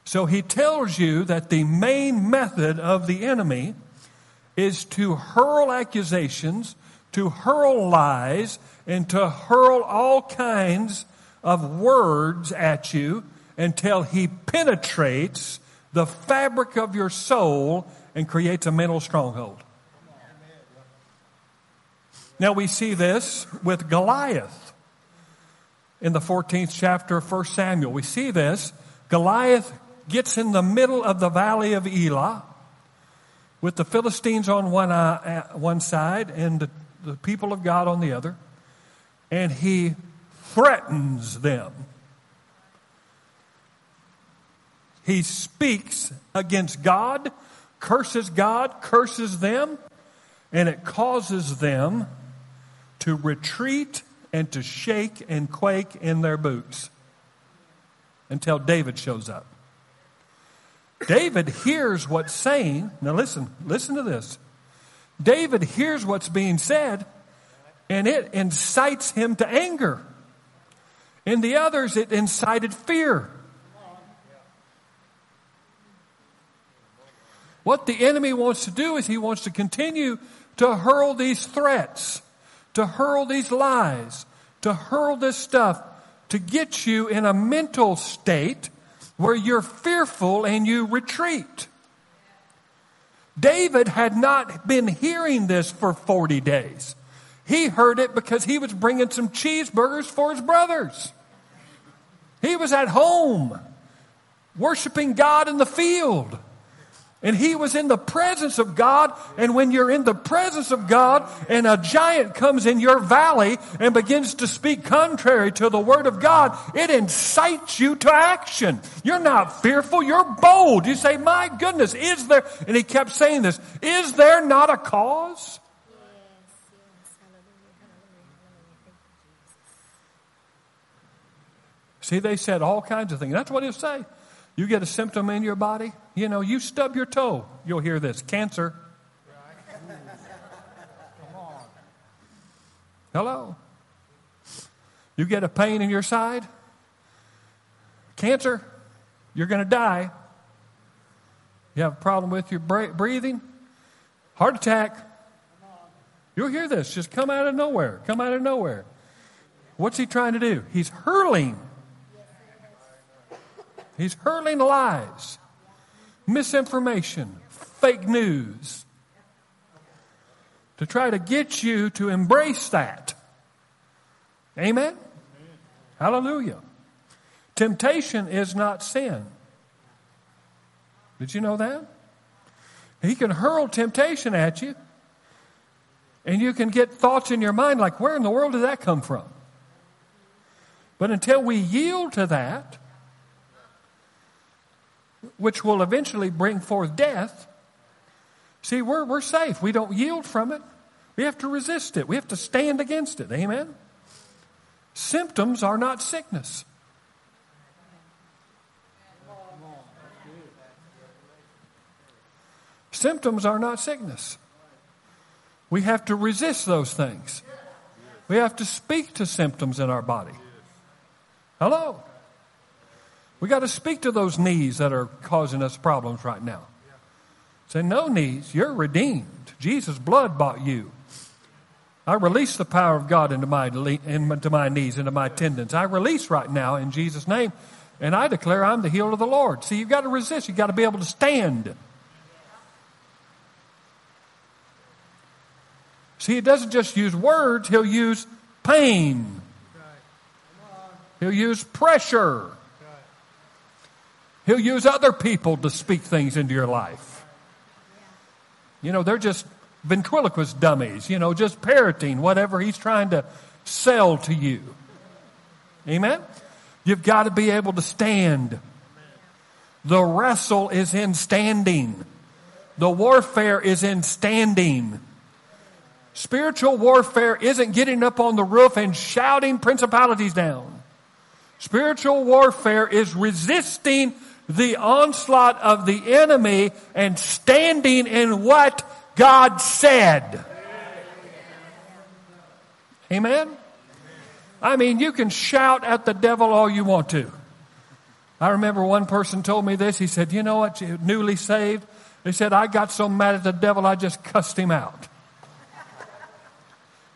So he tells you that the main method of the enemy is to hurl accusations, to hurl lies, and to hurl all kinds of words at you until he penetrates the fabric of your soul and creates a mental stronghold. Now we see this with Goliath in the 14th chapter of 1 Samuel. We see this. Goliath gets in the middle of the valley of Elah with the Philistines on one, uh, one side and the, the people of God on the other, and he threatens them. He speaks against God, curses God, curses them, and it causes them to retreat and to shake and quake in their boots until David shows up. David hears what's saying. Now listen, listen to this. David hears what's being said and it incites him to anger. In the others, it incited fear. What the enemy wants to do is he wants to continue to hurl these threats, to hurl these lies, to hurl this stuff, to get you in a mental state where you're fearful and you retreat. David had not been hearing this for 40 days. He heard it because he was bringing some cheeseburgers for his brothers. He was at home worshiping God in the field. And he was in the presence of God. And when you're in the presence of God and a giant comes in your valley and begins to speak contrary to the word of God, it incites you to action. You're not fearful. You're bold. You say, my goodness, is there, and he kept saying this, is there not a cause? See, they said all kinds of things. That's what he'll say. You get a symptom in your body, you know, you stub your toe, you'll hear this cancer. Hello. You get a pain in your side, cancer, you're going to die. You have a problem with your breathing, heart attack. You'll hear this just come out of nowhere, come out of nowhere. What's he trying to do? He's hurling He's hurling lies, misinformation, fake news to try to get you to embrace that. Amen? Amen? Hallelujah. Temptation is not sin. Did you know that? He can hurl temptation at you, And you can get thoughts in your mind like, where in the world did that come from? But until we yield to that, which will eventually bring forth death, see, we're, we're safe. We don't yield from it. We have to resist it. We have to stand against it. Amen? Symptoms are not sickness. Symptoms are not sickness. We have to resist those things. We have to speak to symptoms in our body. Hello? We got to speak to those knees that are causing us problems right now. Say, no knees, you're redeemed. Jesus' blood bought you. I release the power of God into my, into my knees, into my tendons. I release right now in Jesus' name, and I declare I'm the healed of the Lord. See, you've got to resist. You've got to be able to stand. See, he doesn't just use words, he'll use pain. He'll use pressure. He'll use other people to speak things into your life. You know, they're just ventriloquist dummies, you know, just parroting whatever he's trying to sell to you. Amen? You've got to be able to stand. The wrestle is in standing. The warfare is in standing. Spiritual warfare isn't getting up on the roof and shouting principalities down. Spiritual warfare is resisting the onslaught of the enemy and standing in what God said. Amen? I mean, you can shout at the devil all you want to. I remember one person told me this. He said, You know what? Newly saved. He said, I got so mad at the devil, I just cussed him out.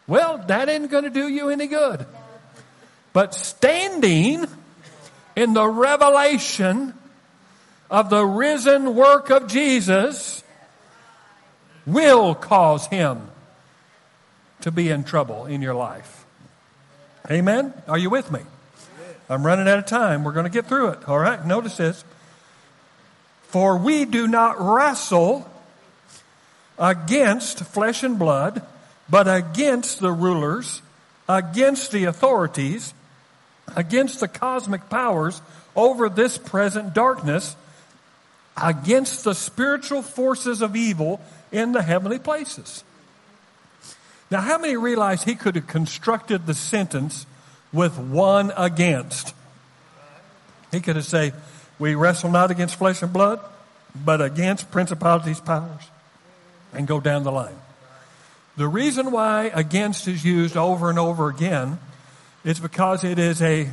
Well, that ain't going to do you any good. But standing in the revelation of the risen work of Jesus will cause him to be in trouble in your life. Amen? Are you with me? I'm running out of time. We're going to get through it. All right? Notice this. For we do not wrestle against flesh and blood but against the rulers, against the authorities, against the cosmic powers over this present darkness, against the spiritual forces of evil in the heavenly places. Now, how many realize he could have constructed the sentence with one against? He could have said, We wrestle not against flesh and blood, but against principalities, powers, and go down the line. The reason why against is used over and over again is because it is a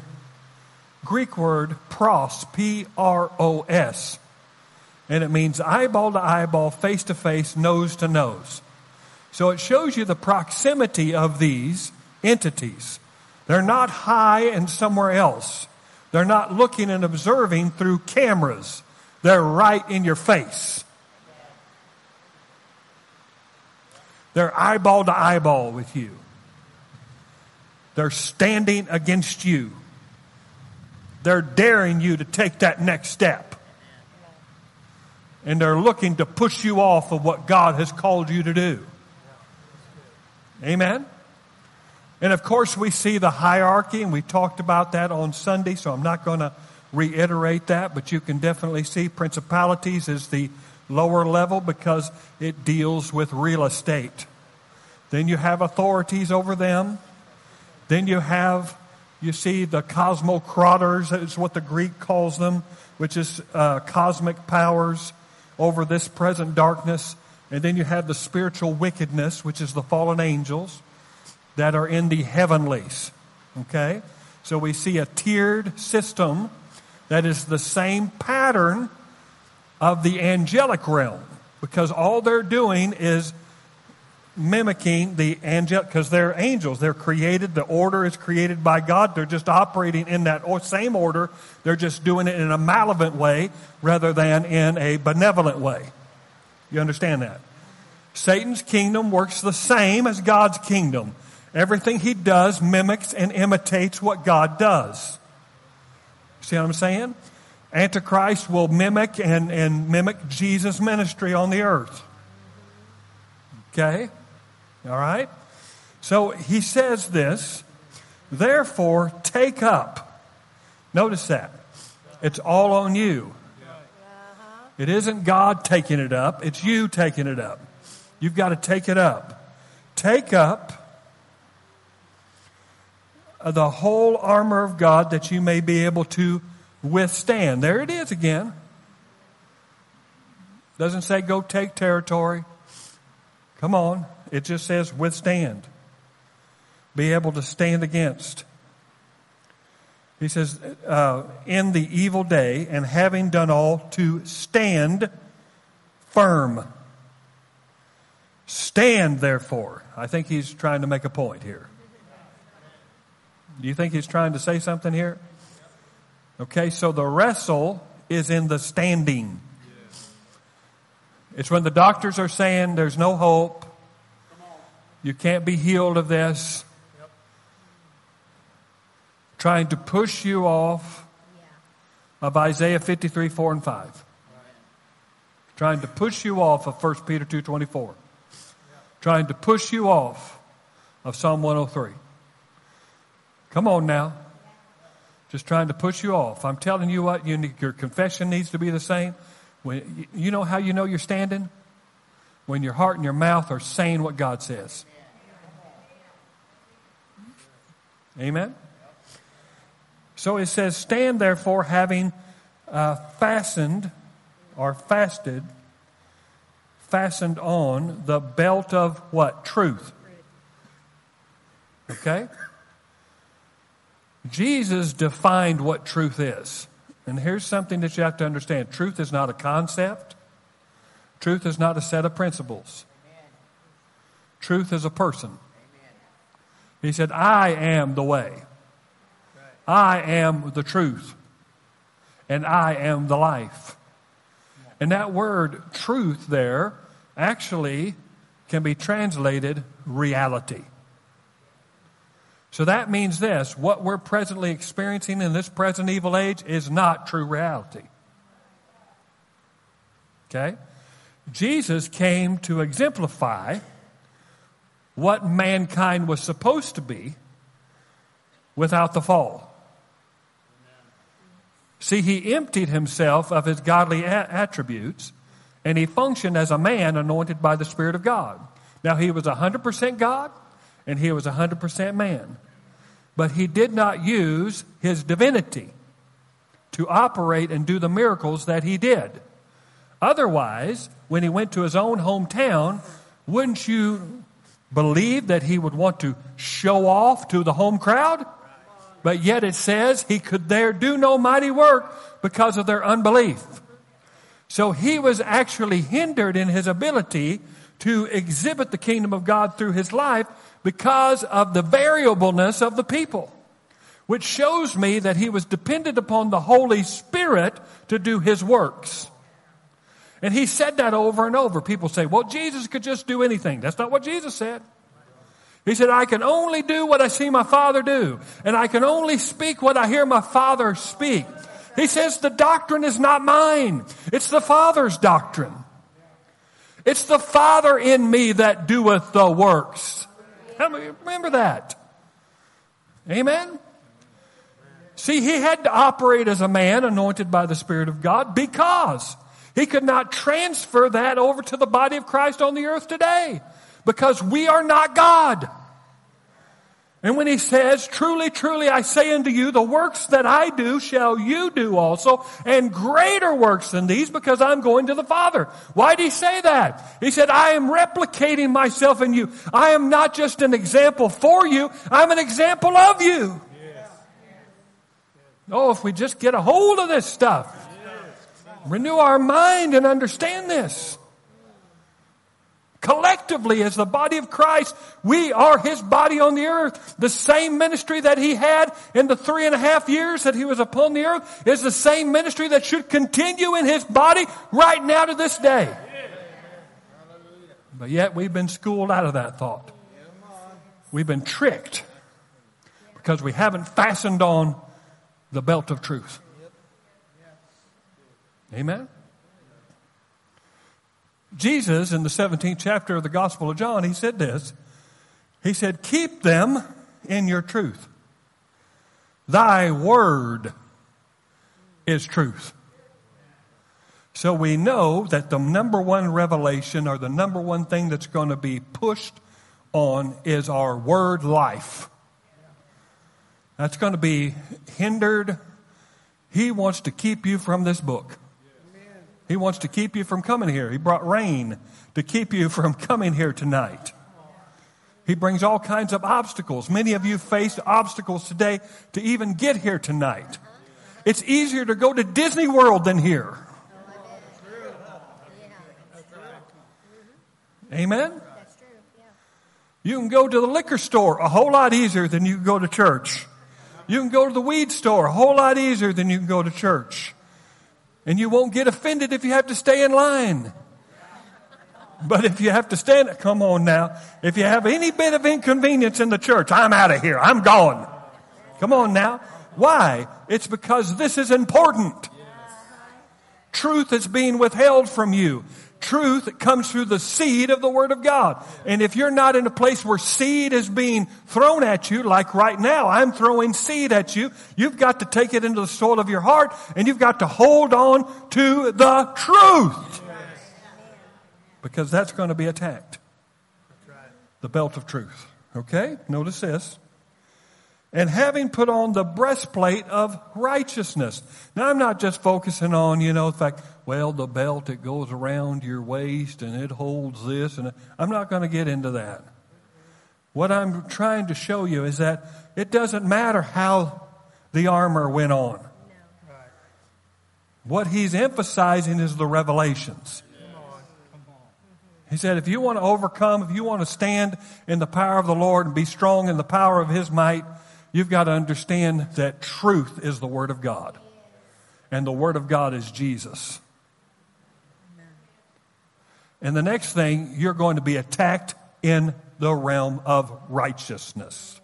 Greek word pros, P R O S. And it means eyeball to eyeball, face to face, nose to nose. So it shows you the proximity of these entities. They're not high and somewhere else. They're not looking and observing through cameras. They're right in your face. They're eyeball to eyeball with you. They're standing against you. They're daring you to take that next step. And they're looking to push you off of what God has called you to do. Amen? And of course, we see the hierarchy, and we talked about that on Sunday, so I'm not going to reiterate that, but you can definitely see principalities as the lower level because it deals with real estate. Then you have authorities over them. Then you have, you see, the cosmocrators, is what the Greek calls them, which is uh, cosmic powers over this present darkness. And then you have the spiritual wickedness, which is the fallen angels that are in the heavenlies. Okay? So we see a tiered system that is the same pattern of the angelic realm because all they're doing is mimicking the angel because they're angels. They're created the order is created by god. They're just operating in that same order. They're just doing it in a malevolent way rather than in a benevolent way. You understand that? Satan's kingdom works the same as god's kingdom. Everything he does mimics and imitates what god does. See what i'm saying? Antichrist will mimic and, and mimic Jesus' ministry on the earth. Okay? All right? So he says this, therefore take up. Notice that. It's all on you. It isn't God taking it up, it's you taking it up. You've got to take it up. Take up the whole armor of God that you may be able to withstand. There it is again. Doesn't say go take territory. Come on. It just says withstand. Be able to stand against. He says, uh, in the evil day, and having done all, to stand firm. Stand, therefore. I think he's trying to make a point here. Do you think he's trying to say something here? Okay, so the wrestle is in the standing. It's when the doctors are saying there's no hope, you can't be healed of this, trying to push you off of Isaiah 53, 4 and 5. Trying to push you off of 1 Peter 2.24. Trying to push you off of Psalm 103. Come on now. Just trying to push you off. I'm telling you what, you, your confession needs to be the same. When, you know how you know you're standing? When your heart and your mouth are saying what God says. Amen? So it says, Stand therefore, having uh, fastened or fasted, fastened on the belt of what? Truth. Okay? Jesus defined what truth is. And here's something that you have to understand truth is not a concept, truth is not a set of principles. Truth is a person. He said, I am the way. I am the truth. And I am the life. And that word truth there actually can be translated reality. So that means this what we're presently experiencing in this present evil age is not true reality. Okay? Jesus came to exemplify what mankind was supposed to be without the fall. See, he emptied himself of his godly attributes and he functioned as a man anointed by the Spirit of God. Now, he was 100% God and he was 100% man. But he did not use his divinity to operate and do the miracles that he did. Otherwise, when he went to his own hometown, wouldn't you believe that he would want to show off to the home crowd? But yet it says he could there do no mighty work because of their unbelief. So he was actually hindered in his ability to exhibit the kingdom of God through his life because of the variableness of the people, which shows me that he was dependent upon the Holy Spirit to do his works. And he said that over and over. People say, well, Jesus could just do anything. That's not what Jesus said. He said, I can only do what I see my Father do, and I can only speak what I hear my Father speak. He says, the doctrine is not mine. It's the Father's doctrine. It's the Father in me that doeth the works. Remember that. Amen? See, he had to operate as a man anointed by the Spirit of God because he could not transfer that over to the body of Christ on the earth today because we are not God. And when he says, truly, truly, I say unto you, the works that I do shall you do also, and greater works than these because I'm going to the Father. Why did he say that? He said, I am replicating myself in you. I am not just an example for you, I'm an example of you. Oh, if we just get a hold of this stuff, renew our mind and understand this. Collectively, as the body of Christ, we are His body on the earth. The same ministry that He had in the three and a half years that He was upon the earth is the same ministry that should continue in His body right now to this day. But yet we've been schooled out of that thought. We've been tricked because we haven't fastened on the belt of truth. Amen? Jesus, in the 17th chapter of the Gospel of John, he said this He said, Keep them in your truth. Thy word is truth. So we know that the number one revelation or the number one thing that's going to be pushed on is our word life. That's going to be hindered. He wants to keep you from this book. He wants to keep you from coming here. He brought rain to keep you from coming here tonight. He brings all kinds of obstacles. Many of you faced obstacles today to even get here tonight. It's easier to go to Disney World than here. Amen? You can go to the liquor store a whole lot easier than you can go to church. You can go to the weed store a whole lot easier than you can go to church. And you won't get offended if you have to stay in line. But if you have to stand, come on now. If you have any bit of inconvenience in the church, I'm out of here. I'm gone. Come on now. Why? It's because this is important. Truth is being withheld from you. Truth comes through the seed of the Word of God. And if you're not in a place where seed is being thrown at you, like right now, I'm throwing seed at you, you've got to take it into the soil of your heart and you've got to hold on to the truth. Because that's going to be attacked. The belt of truth. Okay? Notice this and having put on the breastplate of righteousness. Now, I'm not just focusing on, you know, the fact, well, the belt, it goes around your waist and it holds this, and I'm not going to get into that. What I'm trying to show you is that it doesn't matter how the armor went on. What he's emphasizing is the revelations. He said, if you want to overcome, if you want to stand in the power of the Lord and be strong in the power of his might, You've got to understand that truth is the Word of God. And the Word of God is Jesus. And the next thing, you're going to be attacked in the realm of righteousness.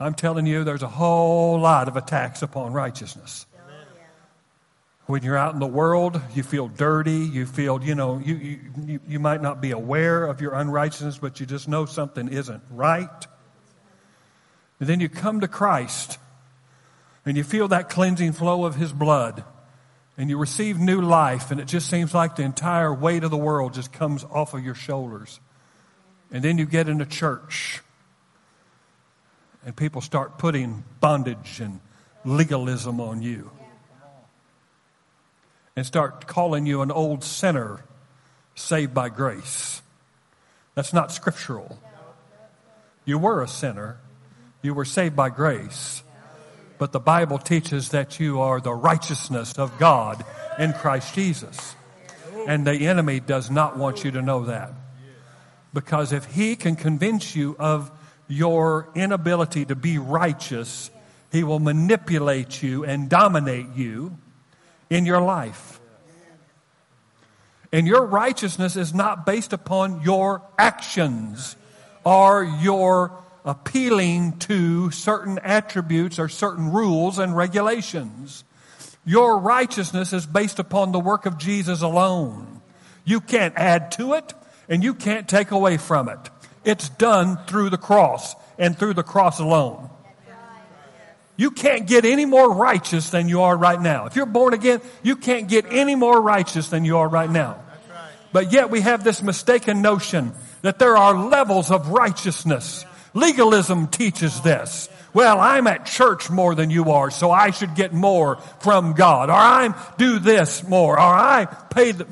I'm telling you, there's a whole lot of attacks upon righteousness. When you're out in the world, you feel dirty. You feel, you know, you, you, you might not be aware of your unrighteousness, but you just know something isn't right. And then you come to Christ and you feel that cleansing flow of His blood and you receive new life and it just seems like the entire weight of the world just comes off of your shoulders. And then you get into church and people start putting bondage and legalism on you and start calling you an old sinner saved by grace. That's not scriptural. You were a sinner you were saved by grace. But the Bible teaches that you are the righteousness of God in Christ Jesus. And the enemy does not want you to know that. Because if he can convince you of your inability to be righteous, he will manipulate you and dominate you in your life. And your righteousness is not based upon your actions or your appealing to certain attributes or certain rules and regulations. Your righteousness is based upon the work of Jesus alone. You can't add to it and you can't take away from it. It's done through the cross and through the cross alone. You can't get any more righteous than you are right now. If you're born again, you can't get any more righteous than you are right now. But yet we have this mistaken notion that there are levels of righteousness Legalism teaches this. Well, I'm at church more than you are, so I should get more from God. Or I do this more. Or I pay the.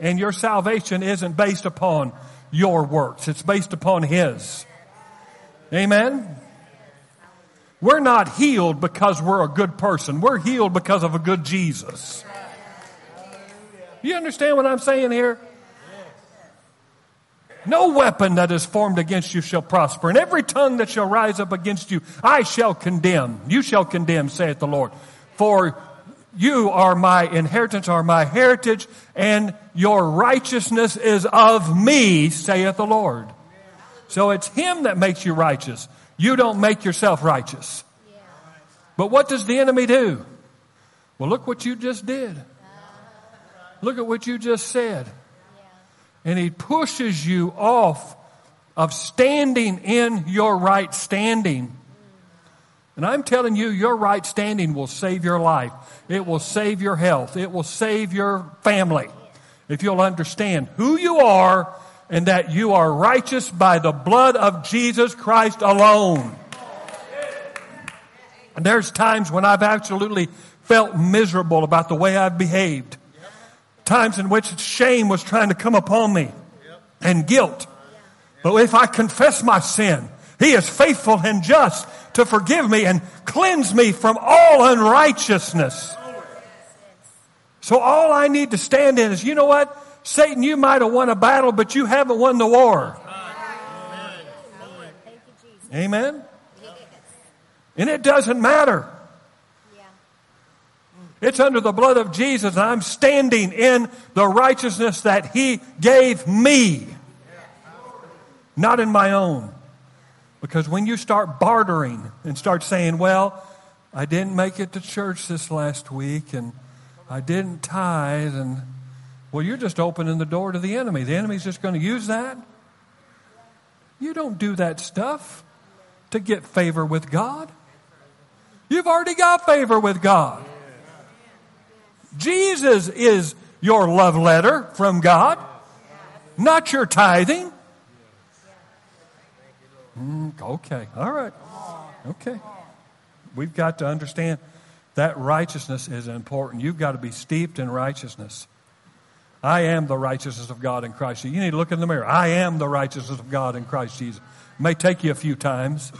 And your salvation isn't based upon your works. It's based upon His. Amen? We're not healed because we're a good person. We're healed because of a good Jesus. You understand what I'm saying here? No weapon that is formed against you shall prosper, and every tongue that shall rise up against you, I shall condemn. You shall condemn, saith the Lord. For you are my inheritance, are my heritage, and your righteousness is of me, saith the Lord. So it's Him that makes you righteous. You don't make yourself righteous. But what does the enemy do? Well, look what you just did. Look at what you just said. And he pushes you off of standing in your right standing. And I'm telling you, your right standing will save your life. It will save your health. It will save your family. If you'll understand who you are and that you are righteous by the blood of Jesus Christ alone. And there's times when I've absolutely felt miserable about the way I've behaved. Times in which shame was trying to come upon me and guilt. But if I confess my sin, He is faithful and just to forgive me and cleanse me from all unrighteousness. So all I need to stand in is, you know what? Satan, you might have won a battle, but you haven't won the war. Amen? And it doesn't matter. It's under the blood of Jesus. I'm standing in the righteousness that He gave me, not in my own. Because when you start bartering and start saying, well, I didn't make it to church this last week and I didn't tithe, and well, you're just opening the door to the enemy. The enemy's just going to use that. You don't do that stuff to get favor with God. You've already got favor with God. Jesus is your love letter from God, not your tithing. Mm, okay, all right. Okay. We've got to understand that righteousness is important. You've got to be steeped in righteousness. I am the righteousness of God in Christ Jesus. You need to look in the mirror. I am the righteousness of God in Christ Jesus. It may take you a few times,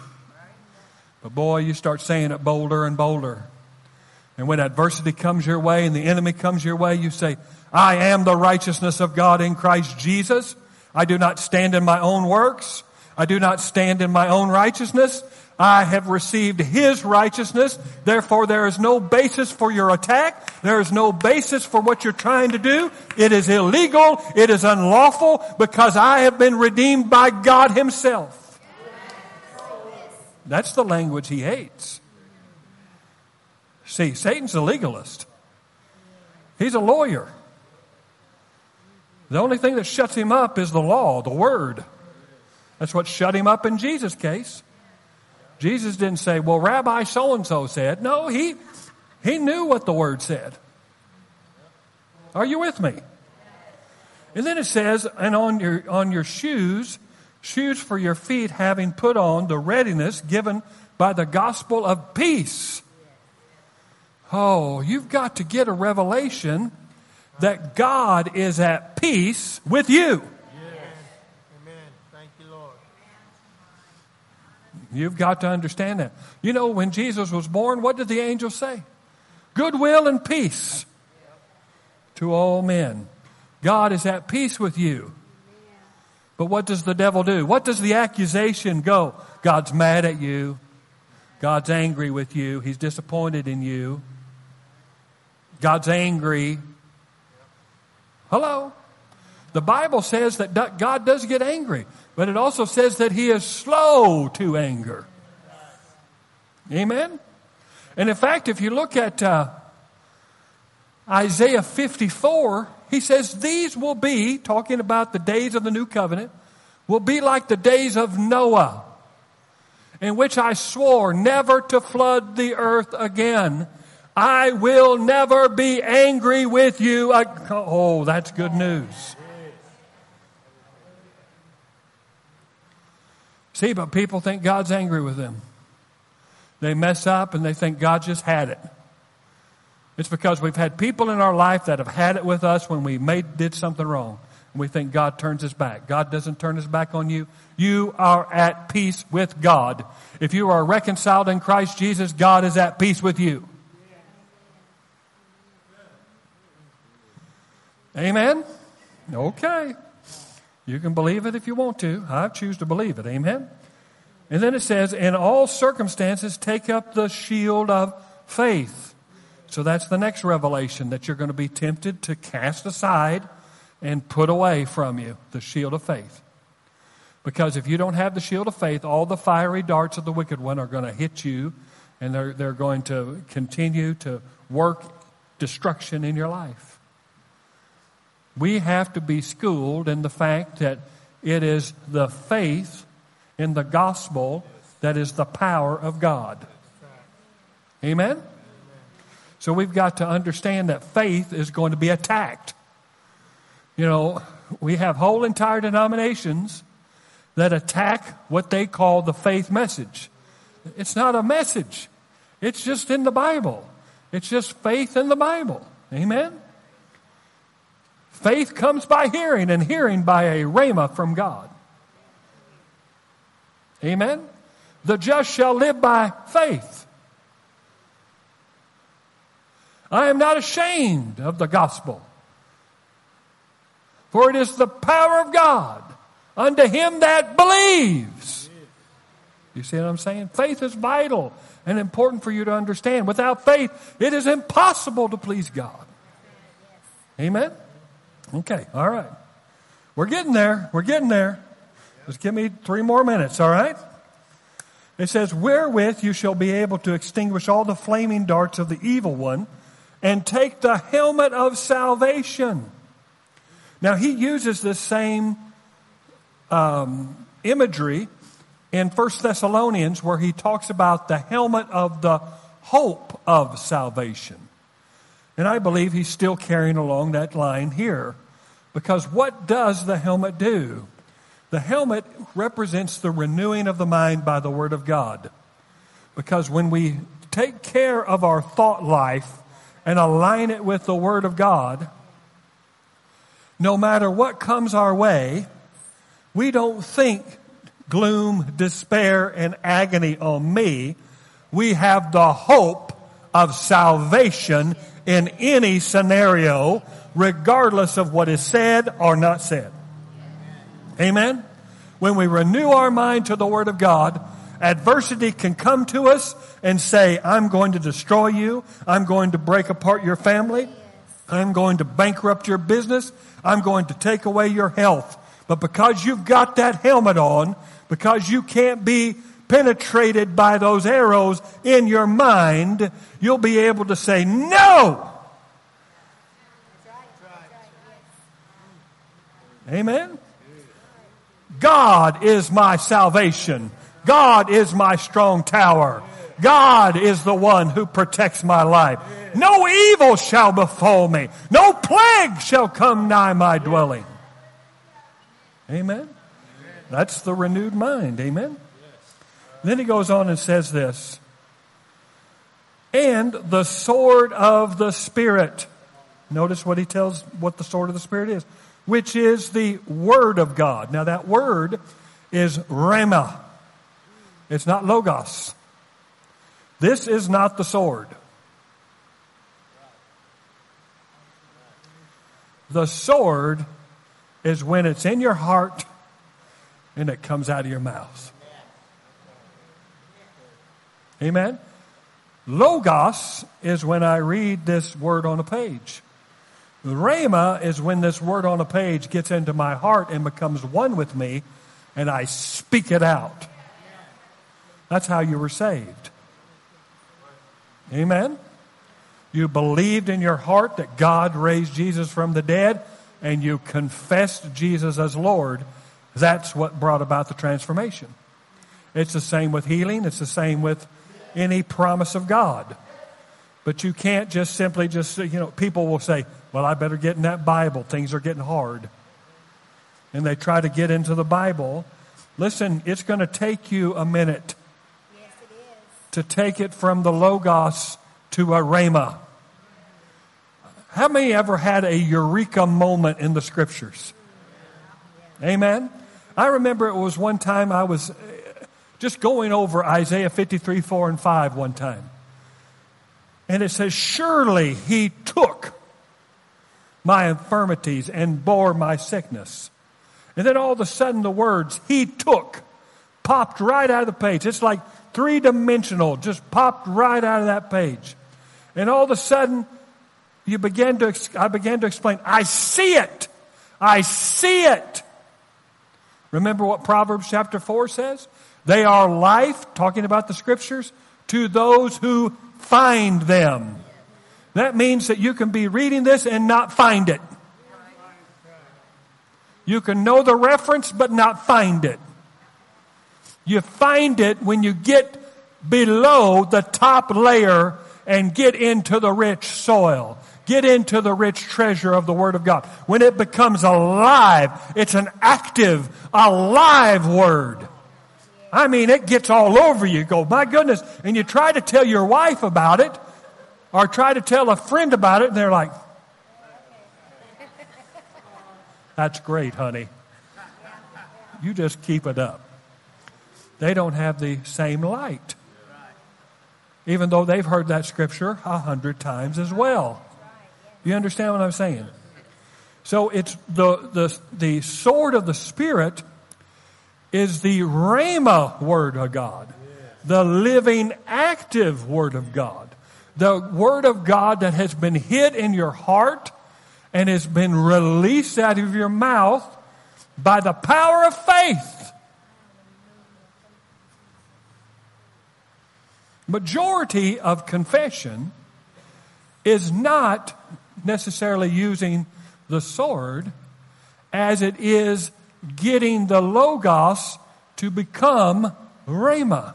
but boy, you start saying it bolder and bolder. And when adversity comes your way and the enemy comes your way, you say, I am the righteousness of God in Christ Jesus. I do not stand in my own works. I do not stand in my own righteousness. I have received His righteousness. Therefore, there is no basis for your attack. There is no basis for what you're trying to do. It is illegal. It is unlawful because I have been redeemed by God Himself. That's the language He hates. See, Satan's a legalist. He's a lawyer. The only thing that shuts him up is the law, the word. That's what shut him up in Jesus' case. Jesus didn't say, well, Rabbi so and so said. No, he, he knew what the word said. Are you with me? And then it says, and on your, on your shoes, shoes for your feet, having put on the readiness given by the gospel of peace. Oh, you've got to get a revelation that God is at peace with you. Amen. Thank you, Lord. You've got to understand that. You know, when Jesus was born, what did the angel say? Goodwill and peace to all men. God is at peace with you. But what does the devil do? What does the accusation go? God's mad at you. God's angry with you. He's disappointed in you. God's angry. Hello? The Bible says that God does get angry. But it also says that he is slow to anger. Amen? And in fact, if you look at uh, Isaiah 54, he says, These will be, talking about the days of the new covenant, will be like the days of Noah, in which I swore never to flood the earth again. I will never be angry with you. I, oh, that's good news. See, but people think God's angry with them. They mess up and they think God just had it. It's because we've had people in our life that have had it with us when we made, did something wrong. And we think God turns his back. God doesn't turn his back on you. You are at peace with God. If you are reconciled in Christ Jesus, God is at peace with you. Amen? Okay. You can believe it if you want to. I choose to believe it. Amen. And then it says, in all circumstances, take up the shield of faith. So that's the next revelation that you're going to be tempted to cast aside and put away from you the shield of faith. Because if you don't have the shield of faith, all the fiery darts of the wicked one are going to hit you and they're, they're going to continue to work destruction in your life. We have to be schooled in the fact that it is the faith in the gospel that is the power of God. Amen? So we've got to understand that faith is going to be attacked. You know, we have whole entire denominations that attack what they call the faith message. It's not a message. It's just in the Bible. It's just faith in the Bible. Amen? Faith comes by hearing, and hearing by a rhema from God. Amen? The just shall live by faith. I am not ashamed of the gospel, for it is the power of God unto him that believes. You see what I'm saying? Faith is vital and important for you to understand. Without faith, it is impossible to please God. Amen? Okay, all right. We're getting there. We're getting there. Just give me three more minutes, all right? It says, Wherewith you shall be able to extinguish all the flaming darts of the evil one and take the helmet of salvation. Now, he uses this same um, imagery in First Thessalonians where he talks about the helmet of the hope of salvation. And I believe he's still carrying along that line here. Because what does the helmet do? The helmet represents the renewing of the mind by the Word of God. Because when we take care of our thought life and align it with the Word of God, no matter what comes our way, we don't think gloom, despair, and agony on me. We have the hope of salvation in any scenario, regardless of what is said or not said. Amen? When we renew our mind to the Word of God, adversity can come to us and say, I'm going to destroy you. I'm going to break apart your family. I'm going to bankrupt your business. I'm going to take away your health. But because you've got that helmet on, because you can't be penetrated by those arrows in your mind, you'll be able to say, No! Amen? God is my salvation. God is my strong tower. God is the one who protects my life. No evil shall befall me. No plague shall come nigh my dwelling. Amen. That's the renewed mind. Amen. Then he goes on and says this. And the sword of the Spirit. Notice what he tells what the sword of the Spirit is, which is the Word of God. Now that word is Rhema. It's not Logos. This is not the sword. The sword is when it's in your heart and it comes out of your mouth. Amen. Logos is when I read this word on a page. Rhema is when this word on a page gets into my heart and becomes one with me and I speak it out. That's how you were saved. Amen. You believed in your heart that God raised Jesus from the dead and you confessed Jesus as Lord, that's what brought about the transformation. It's the same with healing. It's the same with any promise of God. But you can't just simply just, you know, people will say, well, I better get in that Bible. Things are getting hard. And they try to get into the Bible. Listen, it's going to take you a minute Yes, to take it from the Logos to a Rhema. How many ever had a eureka moment in the scriptures? Amen. I remember it was one time I was uh, just going over Isaiah 53, 4 and 5 one time. And it says, Surely he took my infirmities and bore my sickness. And then all of a sudden the words, he took, popped right out of the page. It's like three dimensional, just popped right out of that page. And all of a sudden, you began to, I began to explain, I see it. I see it. Remember what Proverbs chapter 4 says? They are life, talking about the scriptures, to those who find them. That means that you can be reading this and not find it. You can know the reference but not find it. You find it when you get below the top layer and get into the rich soil. Get into the rich treasure of the Word of God. When it becomes alive, it's an active, alive Word. I mean, it gets all over you. you. Go, my goodness. And you try to tell your wife about it or try to tell a friend about it and they're like, that's great, honey. You just keep it up. They don't have the same light. Even though they've heard that scripture a hundred times as well. You understand what I'm saying? So it's the, the, the sword of the Spirit is the Rhema word of God, the living, active word of God, the word of God that has been hid in your heart and has been released out of your mouth by the power of faith. Majority of confession is not necessarily using the sword as it is getting the Logos to become Rhema.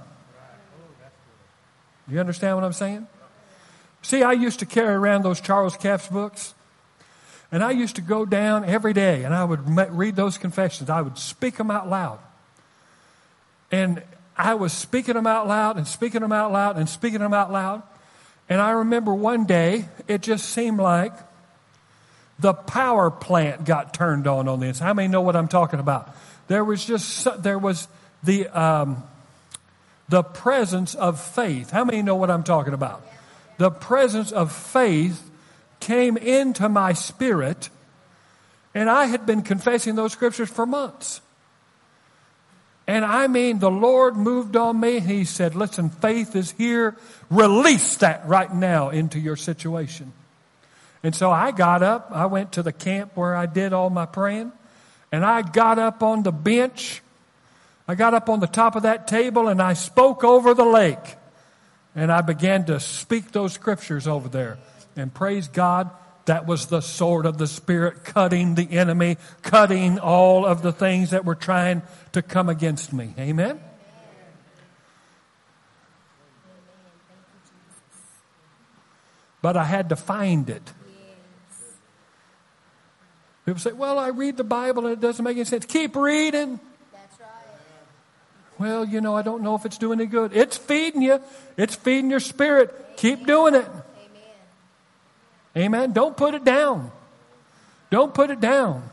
You understand what I'm saying? See, I used to carry around those Charles Capps books. And I used to go down every day and I would read those confessions. I would speak them out loud. And I was speaking them out loud and speaking them out loud and speaking them out loud. And I remember one day, it just seemed like the power plant got turned on on inside. How many know what I'm talking about? There was just, there was the, um, the presence of faith. How many know what I'm talking about? The presence of faith came into my spirit, and I had been confessing those scriptures for months. And I mean, the Lord moved on me. He said, Listen, faith is here. Release that right now into your situation. And so I got up. I went to the camp where I did all my praying. And I got up on the bench. I got up on the top of that table and I spoke over the lake. And I began to speak those scriptures over there. And praise God, that was the sword of the Spirit cutting the enemy, cutting all of the things that were trying to come against me. Amen? But I had to find it. People say, well, I read the Bible and it doesn't make any sense. Keep reading. Well, you know, I don't know if it's doing any good. It's feeding you. It's feeding your spirit. Amen. Keep doing it. Amen. Amen. Don't put it down. Don't put it down.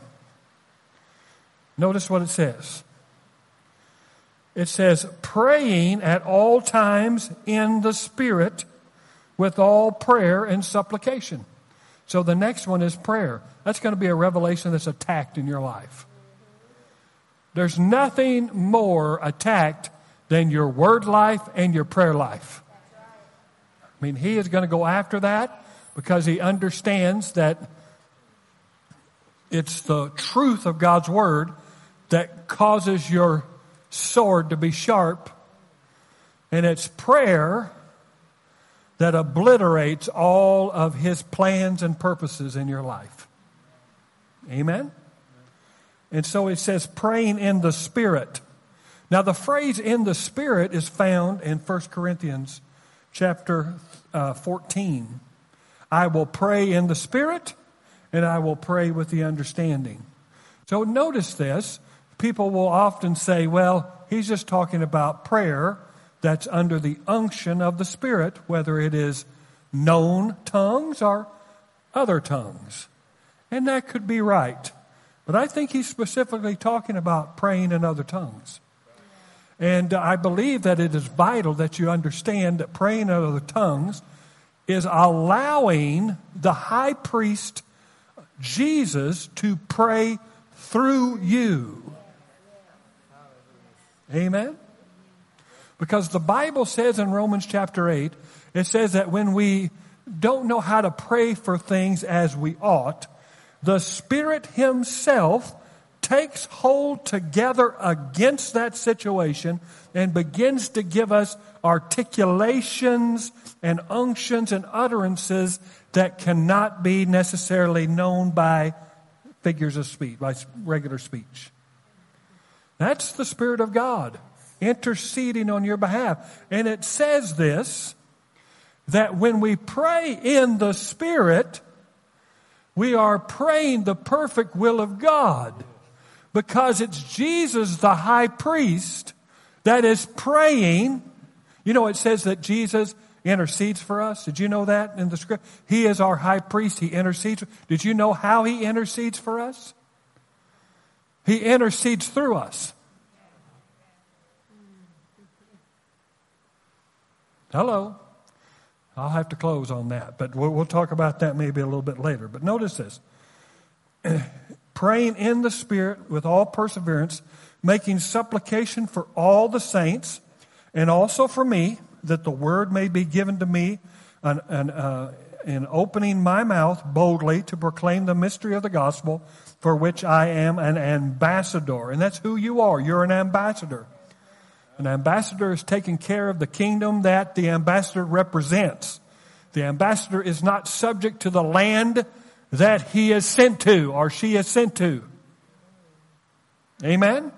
Notice what it says. It says, praying at all times in the Spirit with all prayer and supplication. So the next one is prayer. That's going to be a revelation that's attacked in your life. There's nothing more attacked than your word life and your prayer life. I mean, he is going to go after that because he understands that it's the truth of God's word that causes your sword to be sharp, and it's prayer that obliterates all of his plans and purposes in your life. Amen? And so it says praying in the Spirit. Now, the phrase in the Spirit is found in 1 Corinthians chapter uh, 14. I will pray in the Spirit, and I will pray with the understanding. So notice this. People will often say, well, he's just talking about prayer that's under the unction of the Spirit, whether it is known tongues or other tongues. And that could be right. But I think he's specifically talking about praying in other tongues. And I believe that it is vital that you understand that praying in other tongues is allowing the high priest Jesus to pray through you. Amen? Because the Bible says in Romans chapter 8, it says that when we don't know how to pray for things as we ought, the Spirit Himself takes hold together against that situation and begins to give us articulations and unctions and utterances that cannot be necessarily known by figures of speech, by regular speech. That's the Spirit of God interceding on your behalf. And it says this that when we pray in the Spirit, we are praying the perfect will of God because it's Jesus, the high priest, that is praying. You know, it says that Jesus intercedes for us. Did you know that in the script? He is our high priest. He intercedes. Did you know how he intercedes for us? He intercedes through us. Hello. I'll have to close on that, but we'll, we'll talk about that maybe a little bit later. But notice this praying in the Spirit with all perseverance, making supplication for all the saints, and also for me, that the word may be given to me, an, an, uh, in opening my mouth boldly to proclaim the mystery of the gospel, for which I am an ambassador. And that's who you are. You're an ambassador. An ambassador is taking care of the kingdom that the ambassador represents. The ambassador is not subject to the land that he is sent to or she is sent to. Amen?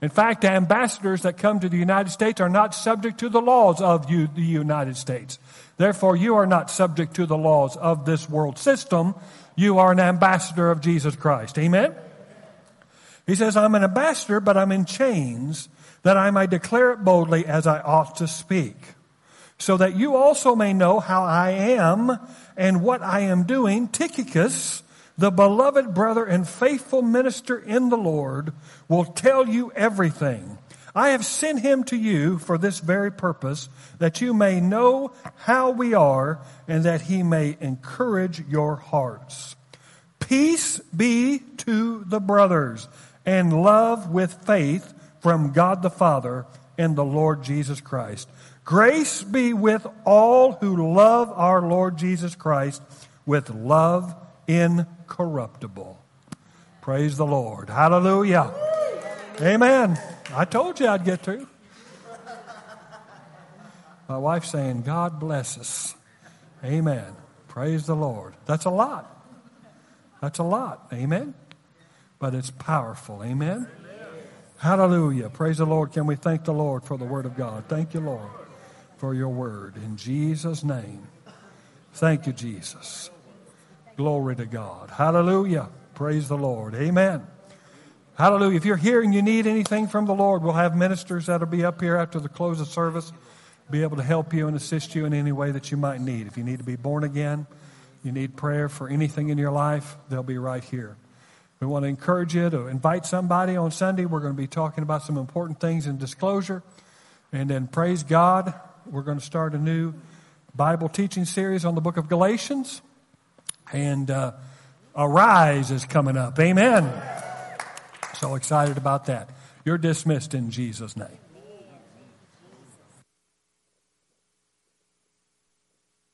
In fact, ambassadors that come to the United States are not subject to the laws of you, the United States. Therefore, you are not subject to the laws of this world system. You are an ambassador of Jesus Christ. Amen? He says, I'm an ambassador, but I'm in chains that I may declare it boldly as I ought to speak, so that you also may know how I am and what I am doing. Tychicus, the beloved brother and faithful minister in the Lord, will tell you everything. I have sent him to you for this very purpose, that you may know how we are and that he may encourage your hearts. Peace be to the brothers and love with faith from God the Father and the Lord Jesus Christ. Grace be with all who love our Lord Jesus Christ with love incorruptible. Praise the Lord. Hallelujah. Amen. I told you I'd get to. My wife's saying, God bless us. Amen. Praise the Lord. That's a lot. That's a lot. Amen. But it's powerful. Amen. Hallelujah. Praise the Lord. Can we thank the Lord for the word of God? Thank you, Lord, for your word. In Jesus' name. Thank you, Jesus. Glory to God. Hallelujah. Praise the Lord. Amen. Hallelujah. If you're here and you need anything from the Lord, we'll have ministers that'll be up here after the close of service, be able to help you and assist you in any way that you might need. If you need to be born again, you need prayer for anything in your life, they'll be right here. We want to encourage you to invite somebody on Sunday. We're going to be talking about some important things in disclosure. And then, praise God, we're going to start a new Bible teaching series on the book of Galatians. And uh, Arise is coming up. Amen. So excited about that. You're dismissed in Jesus' name.